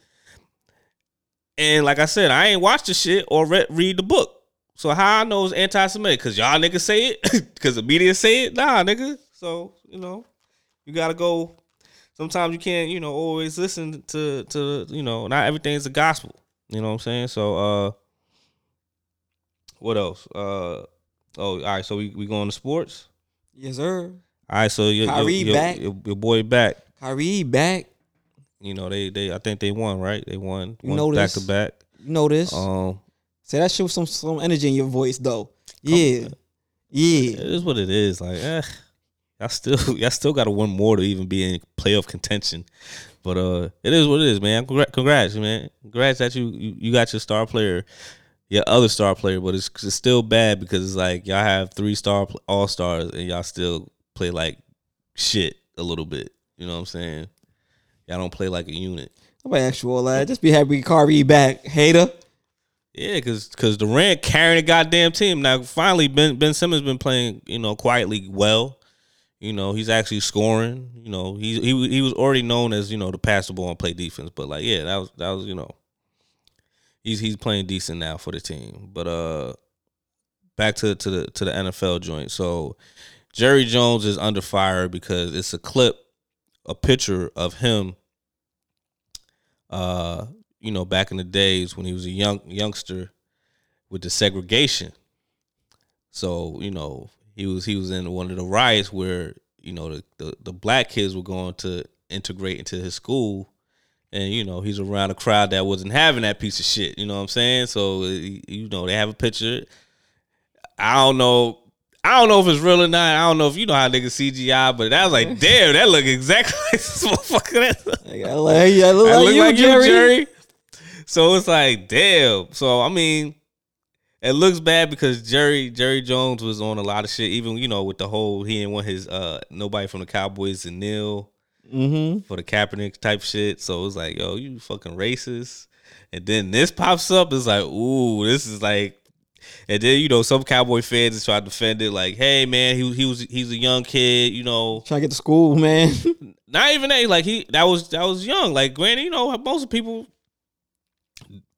And like I said, I ain't watched the shit or read, read the book. So how I know it's anti-Semitic? Cause y'all niggas say it, cause the media say it. Nah, nigga. So you know, you gotta go sometimes you can't, you know, always listen to to you know, not everything's the gospel. You know what I'm saying? So uh what else? Uh oh, all right, so we, we going to sports? yes, sir. All right, so your, Kyrie your, your, back. Your, your boy back. Kyrie back. You know, they they I think they won, right? They won, You won back to back. You know this. Um Say that shit with some some energy in your voice though. Yeah, yeah. it is what it is. Like, eh, y'all still y'all still gotta win more to even be in playoff contention. But uh it is what it is, man. Congrats, congrats man. Congrats that you, you you got your star player, your other star player, but it's, it's still bad because it's like y'all have three star all stars and y'all still play like shit a little bit. You know what I'm saying? Y'all don't play like a unit. Nobody asked you all that. Just be happy Kyrie back, hater. Yeah, because because Durant carrying a goddamn team. Now finally, Ben Ben Simmons been playing you know quietly well. You know he's actually scoring. You know he he he was already known as you know to pass the ball and play defense. But like yeah, that was that was you know he's he's playing decent now for the team. But uh, back to to the to the NFL joint. So Jerry Jones is under fire because it's a clip, a picture of him. Uh, you know, back in the days when he was a young youngster with the segregation. So, you know, he was he was in one of the riots where, you know, the, the, the black kids were going to integrate into his school. And, you know, he's around a crowd that wasn't having that piece of shit. You know what I'm saying? So, you know, they have a picture. I don't know. I don't know if it's real or not. I don't know if you know how niggas CGI, but that was like, damn, that look exactly like this motherfucker. I look, I look I like you, like Jerry. you, Jerry. So it's like, damn. So I mean, it looks bad because Jerry Jerry Jones was on a lot of shit. Even you know with the whole he didn't want his uh nobody from the Cowboys to kneel Mm-hmm. for the Kaepernick type shit. So it was like, yo, you fucking racist. And then this pops up. It's like, ooh, this is like. And then you know some Cowboy fans try to defend it, like, "Hey man, he he was he's a young kid, you know, Trying to get to school, man. not even that. Like he that was that was young. Like granted, you know, most people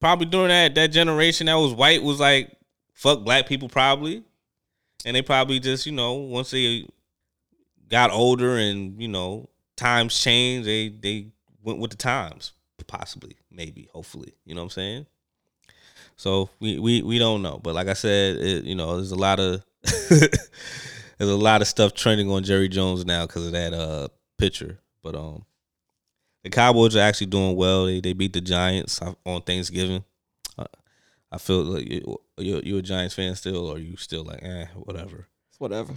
probably during that that generation that was white was like fuck black people probably, and they probably just you know once they got older and you know times change. they they went with the times possibly, maybe, hopefully. You know what I'm saying? So we we we don't know, but like I said, it, you know, there's a lot of there's a lot of stuff trending on Jerry Jones now because of that uh picture. But um, the Cowboys are actually doing well. They they beat the Giants on Thanksgiving. Uh, I feel like you you you a Giants fan still, or you still like eh whatever. Whatever.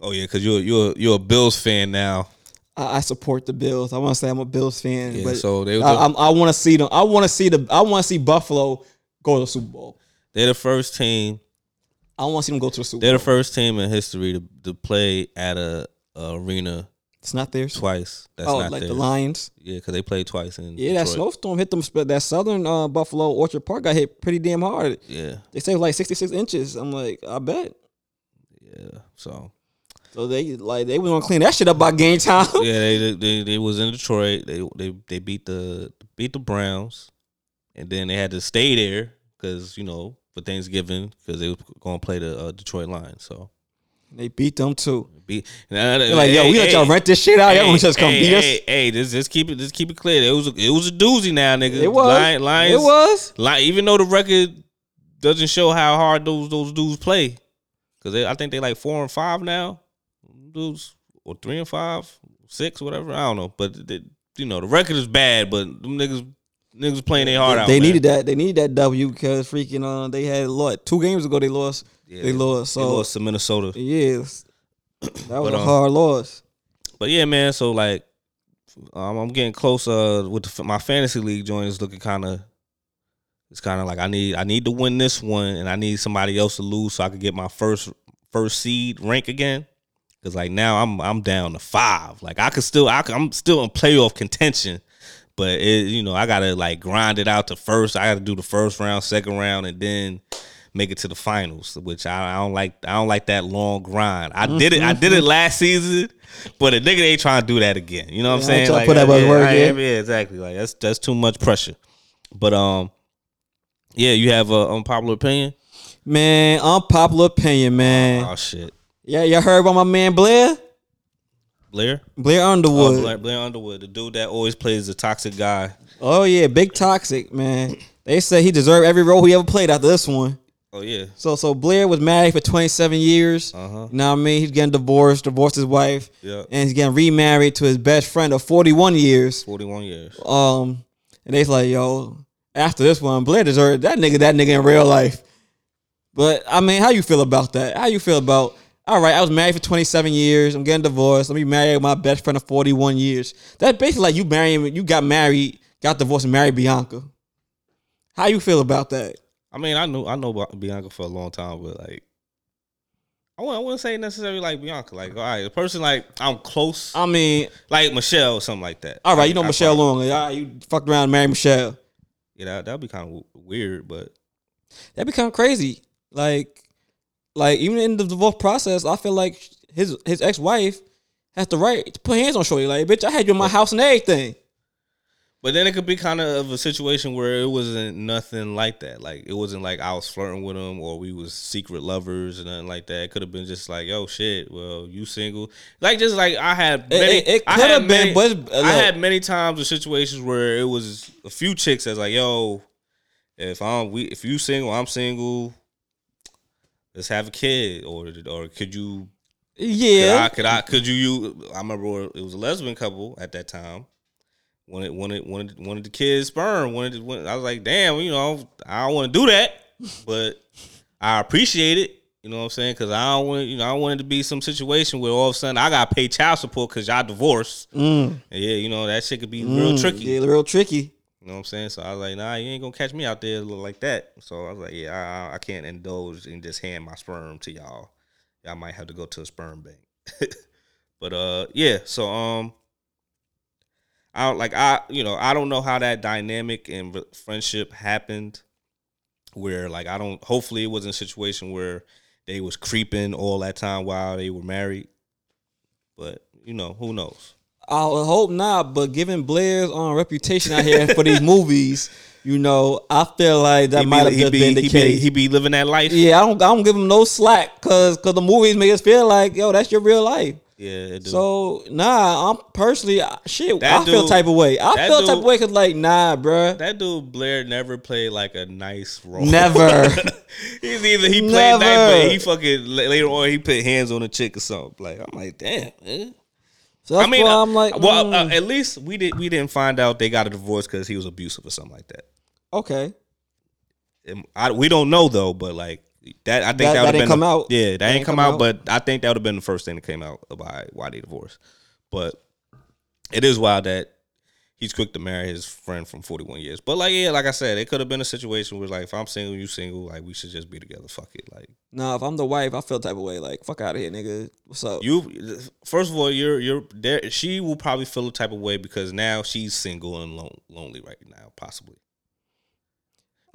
Oh yeah, because you're you're you're a Bills fan now. I, I support the Bills. I want to say I'm a Bills fan, Yeah, but so they I, I'm- I want to see them. I want to see the. I want to see Buffalo go to the Super Bowl. they're the first team. I want to see them go to the Super They're the first team in history to to play at a, a arena It's not theirs. twice. That's oh, not like theirs. the Lions. Yeah, because they played twice in Yeah, that snowstorm hit them. That southern uh, Buffalo Orchard Park got hit pretty damn hard. Yeah, They saved like 66 inches. I'm like, I bet. yeah. So So they like they was gonna clean that shit up by game time. yeah, they, they they was in Detroit. They they they beat the beat the Browns, and then they had to stay there because you know for Thanksgiving because they was going to play the uh, Detroit Lions. So They beat them too. Be, They're like, yo, we let y'all rent this shit out. Y'all gonna just come hey, beat us. Hey, hey, just, just keep it, just keep it clear. It was, a, it was a doozy now, nigga. It was. Lion, Lions, it was. Li- even though the record doesn't show how hard those those dudes play, because I think they like four and five now, dudes or three and five, six, whatever. I don't know, but they, you know the record is bad, but them niggas niggas playing their heart out. They man. needed that. They needed that W because freaking uh, they had lost two games ago. They lost. Yeah, they lost. So they lost to Minnesota. yes, that was But, a um, hard loss. But yeah, man. So like, um, I'm getting close. Uh, with the, my fantasy league joint is looking kind of. It's kind of like I need I need to win this one, and I need somebody else to lose so I could get my first first seed rank again. Cause like now I'm I'm down to five. Like I could still I could, I'm still in playoff contention, but it you know I gotta like grind it out to first. I gotta do the first round, second round, and then make it to the finals. Which I, I don't like. I don't like that long grind. I did it. I did it last season, but a nigga ain't trying to do that again. You know what I'm Yeah, I ain't saying? tryna put that much yeah, work in. yeah, exactly. Like that's that's too much pressure. But um, yeah, you have a unpopular opinion. Man, unpopular opinion, man. Oh shit, Yeah, y'all heard about my man Blair? Blair. Blair Oh, Underwood. Blair, Blair Underwood, the dude that always plays the toxic guy. Oh yeah, big toxic man. They say he deserved every role he ever played after this one. Oh yeah. So so Blair was married for 27 years. Uh huh. You know what I mean? He's getting divorced, divorced his wife, Yeah. and he's getting remarried to his best friend of 41 years. Forty one years. Um, and they's like, yo, after this one, Blair deserved that nigga, that nigga in real life. But I mean, how you feel about that? How you feel about? All right, I was married for 27 years. I'm getting divorced. Let me marry my best friend of 41 years. That's basically like you marrying, you got married, got divorced, and married Bianca. How you feel about that? I mean, I knew I know about Bianca for a long time, but like, I wouldn't, I wouldn't say necessarily like Bianca. Like, all right, a person like I'm close, I mean, like Michelle or something like that. all right, you know I- Michelle Long. All right, you fucked around and married Michelle. Yeah, that that'd be kind of weird, but That become crazy. Like, like even in the divorce process, I feel like his his ex wife has the right to put hands on Shorty. Like, bitch, I had you in my house and everything. but then it could be kind of a situation where it wasn't nothing like that. Like it wasn't like I was flirting with him or we was secret lovers and nothing like that. It could have been just like, yo, shit. Well, you single? Like just like I had many. it- it could have been, but uh, I had many times of situations where it was a few chicks that's like, yo, if I'm we if you single, I'm single. Let's have a kid, or or could you Could I, Yeah, could I? Could you? You? I remember it was a lesbian couple at that time. Wanted wanted wanted wanted the kids sperm. Wanted, wanted I was like, damn, you know, I don't want to do that, but I appreciate it. You know what I'm saying? Because I don't want, you know, I don't want it to be some situation where all of a sudden I got to pay child support because y'all divorced. Mm, And yeah, you know that shit could be real mm, tricky. Yeah, real tricky. You know what I'm saying? So I was like, nah, you ain't gonna catch me out there like that. So I was like, yeah, I, I can't indulge and just hand my sperm to y'all. Y'all might have to go to a sperm bank. but uh, yeah. So um, I don't like I you know I don't know how that dynamic and friendship happened. Where like I don't. Hopefully it wasn't a situation where they was creeping all that time while they were married. But you know who knows. I would hope not, but given Blair's um, reputation out here for these movies, you know, I feel like that might have just be, been the he case. Be, he be living that life. yeah, I don't, I don't give him no slack because cause the movies make us feel like, yo, that's your real life. Yeah. So nah, I'm personally I- shit. That I feel type of way. I feel type of way because like nah, bruh. That dude Blair never played like a nice role. Never. He's either he played nice, but he fucking later on he put hands on a chick or something. Like I'm like, damn. Man. So that's I mean, why uh, I'm like, well, mm, uh, at least we did we didn't find out they got a divorce because he was abusive or something like that. okay. And I, we don't know though, but like that, I think That- that, that would have didn't been come the- out? Yeah, that, That ain't come come out, out? but I think that would have been the first thing that came out about why they divorced. But it is wild that he's quick to marry his friend from 41 years. But like, yeah, like I said, it could have been a situation where like, if I'm single, you single, like we should just be together. Fuck it, like. Nah, if I'm the wife, I feel type of way. Like fuck out of here, nigga. What's up? You first of all, you're you're there. She will probably feel a type of way because now she's single and lon- lonely right now, possibly.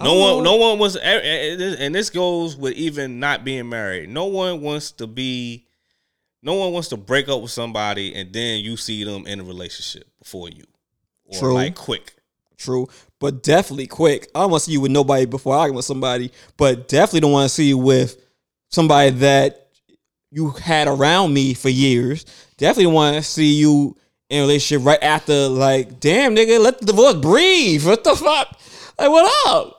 No one, know. no one was, eh, eh, eh, and this goes with even not being married. No one wants to be, no one wants to break up with somebody and then you see them in a relationship before you, or True. like quick. True, but definitely quick. I don't want to see you with nobody before I with somebody, but definitely don't want to see you with somebody that you had around me for years. Definitely want to see you in a relationship right after. Like, damn, nigga, let the divorce breathe. What the fuck? Like, what up?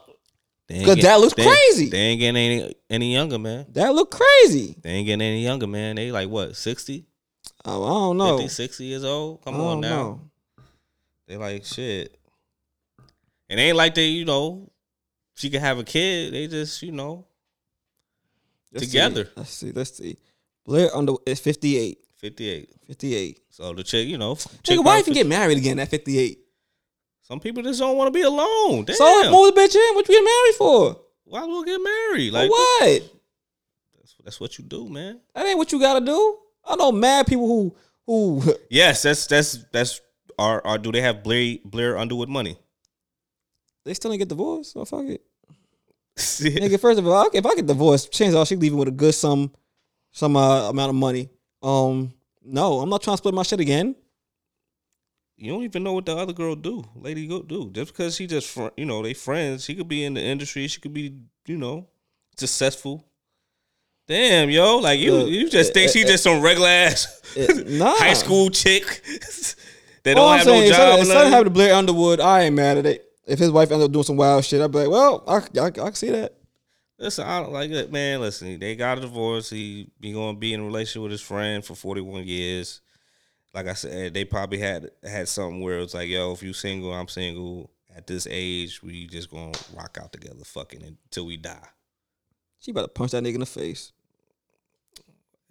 'Cause get- that looks they- crazy. They ain't getting any any younger, man. That look crazy. They ain't getting any younger, man. They like what 60, Oh, I don't know. 50, 60 years old. Come on now. know. They like shit. It ain't like they, you know, she could have a kid. They just, you know, Let's Together. See. Let's see. Let's see. Blair Underwood is 58. 58. 58. So the chick, you know, chick Nigga, why even get married again at 58? Some people just don't want to be alone. Damn. So move the bitch in. What you get married for? Why as well get married? For Like what? That's, that's what you do, man. That ain't what you gotta do. I know mad people who who Yes, that's that's that's. Are, are do they have Blair Blair Underwood money? they still ain't get divorced. So fuck it. Nigga, first of all, if I get divorced, chances are she leaving with a good sum, some uh, amount of money. Um, no, I'm not trying to split my shit again. You don't even know what the other girl do, lady go do. Just because she just fr- you know they friends, she could be in the industry. She could be you know successful. Damn, yo, like you you just think uh, she uh, just some regular ass nah. high school chick All don't I'm have no saying, job. If or something happened to Blair Underwood, I ain't mad at it. If his wife ended up doing some wild shit, I'd be like, well, I, I, I can see that. Listen, I don't like it, man. Listen, they got a divorce. He be going to be in a relationship with his friend for forty one years. Like I said, they probably had had something where it's like, yo, if you single, I'm single. At this age, we just gonna rock out together, fucking until we die. She about to punch that nigga in the face.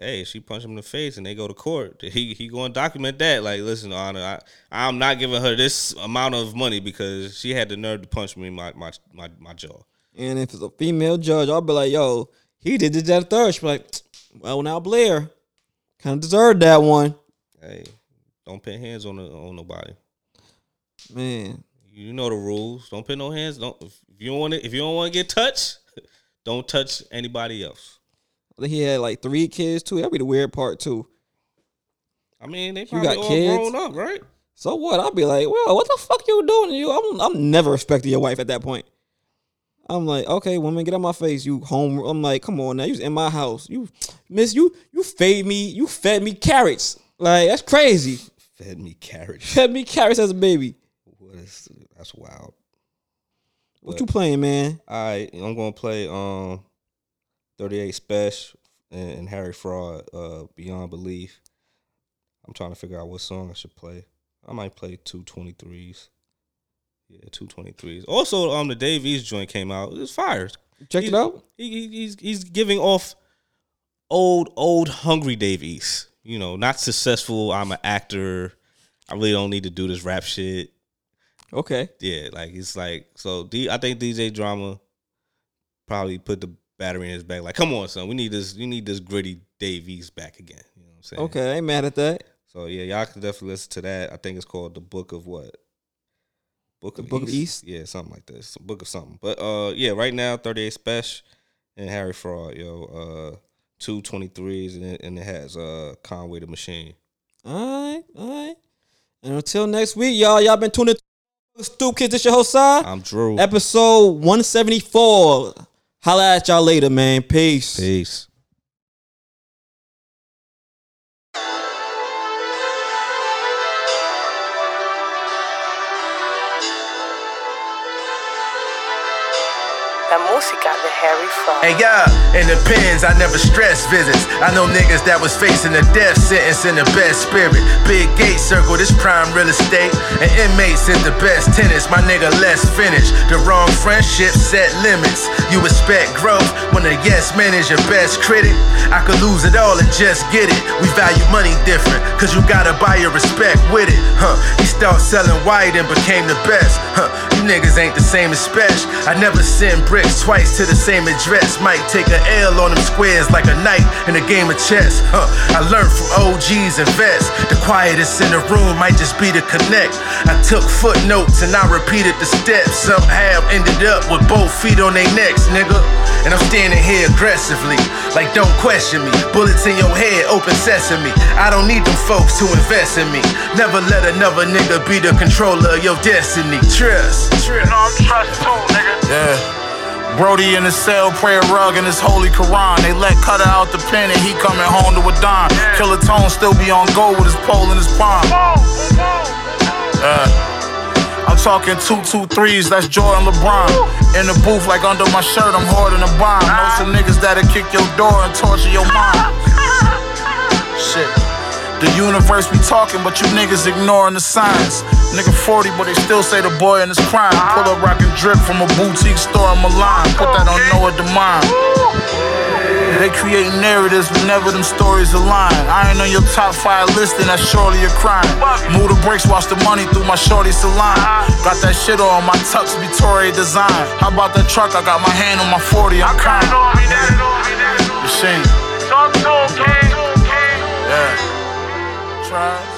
Hey, she punch him in the face and they go to court, he he going to document that. Like, listen, Honor, I I'm not giving her this amount of money because she had the nerve to punch me in my my my, my jaw. And if it's a female judge, I'll be like, yo, he did this, that, third. She'll be like, well, now Blair kind of deserved that one. Hey, don't put hands on the, on nobody. Man, You know the rules. Don't put no hands. Don't if you don't want to. If you don't want to get touched, don't touch anybody else. I think he had like three kids too. That'd be the weird part too. I mean, they probably got all kids? grown up, right? So what? I'd be like, well, what the fuck you doing? To you, I'm, I'm never respecting your wife at that point. I'm like, okay, woman, get out my face. You home? I'm like, come on now. You was in my house. You, miss, you, you fed me. You fed me carrots. Like that's crazy. Fed me carrots. Fed me carrots as a baby. What is that's wild. What But- you playing, man? All right, I'm gonna play um, 38 Spesh and, and Harry Fraud, uh, Beyond Belief. I'm trying to figure out what song I should play. I might play 223s. Yeah, 223s. Also, um, the Dave East joint came out. It's fire. Check it out. He, he, he's he's giving off old old hungry Dave East. You know, not successful. I'm an actor. I really don't need to do this rap shit. Okay. Yeah, like it's like so. D, I think DJ Drama probably put the battery in his back. Like, come on, son, we need this. You need this gritty Dave East back again. You know what I'm saying? Okay. I ain't mad at that. So yeah, y'all can definitely listen to that. I think it's called the Book of what? Book The of Book of East? Yeah, something like this. Book of something. But uh, yeah, right now 38 Spesh and Harry Fraud, yo, uh, two 23s and it, and it has uh Conway the Machine. All right. All right. And until next week, y'all. Y'all been tuning to Stoop Kids. This your host side. I'm Drew. Episode 174. Holla at y'all later, man. Peace. Peace. La música de Harry. Hey, yeah, in the pens, I never stress visits. I know niggas that was facing a death sentence in the best spirit. Big gate circle, this prime real estate. And inmates in the best tenants. My nigga, let's finish. The wrong friendship set limits. You expect growth when a yes man is your best critic. I could lose it all and just get it. We value money different, cause you gotta buy your respect with it. Huh, he started selling white and became the best. Huh, you niggas ain't the same as Spesh. I never send bricks twice to the same address. Might take a L on them squares like a knight in a game of chess. Huh, I learned from OGs and vets. The quietest in the room might just be to connect. I took footnotes and I repeated the steps. Somehow ended up with both feet on their necks, nigga. And I'm standing here aggressively, like don't question me. Bullets in your head, open sesame. I don't need them folks to invest in me. Never let another nigga be the controller of your destiny. Trust. You know I'm trust too, nigga. Yeah. Brody in his cell, prayer rug in his holy Quran. They let Cutter out the pen and he coming home to a dime. Killer Tone still be on go with his pole in his palm. Uh, I'm talking two, two, threes, that's Jordan LeBron. In the booth, like under my shirt, I'm hoarding a bomb. Know some niggas that'll kick your door and torture your mind. Shit. The universe be talking, but you niggas ignoring the signs. Nigga 40, but they still say the boy in his crime. Pull up rockin' drip from a boutique store in Milan. Put that on Noah Demine. They create narratives, but never them stories align. I ain't on your top five list, and that's surely a crime. Move the brakes, watch the money through my shorty salon. Got that shit on my tux, Victoria design. How about that truck? I got my hand on my 40, I'm kind. Machine. Yeah. Try.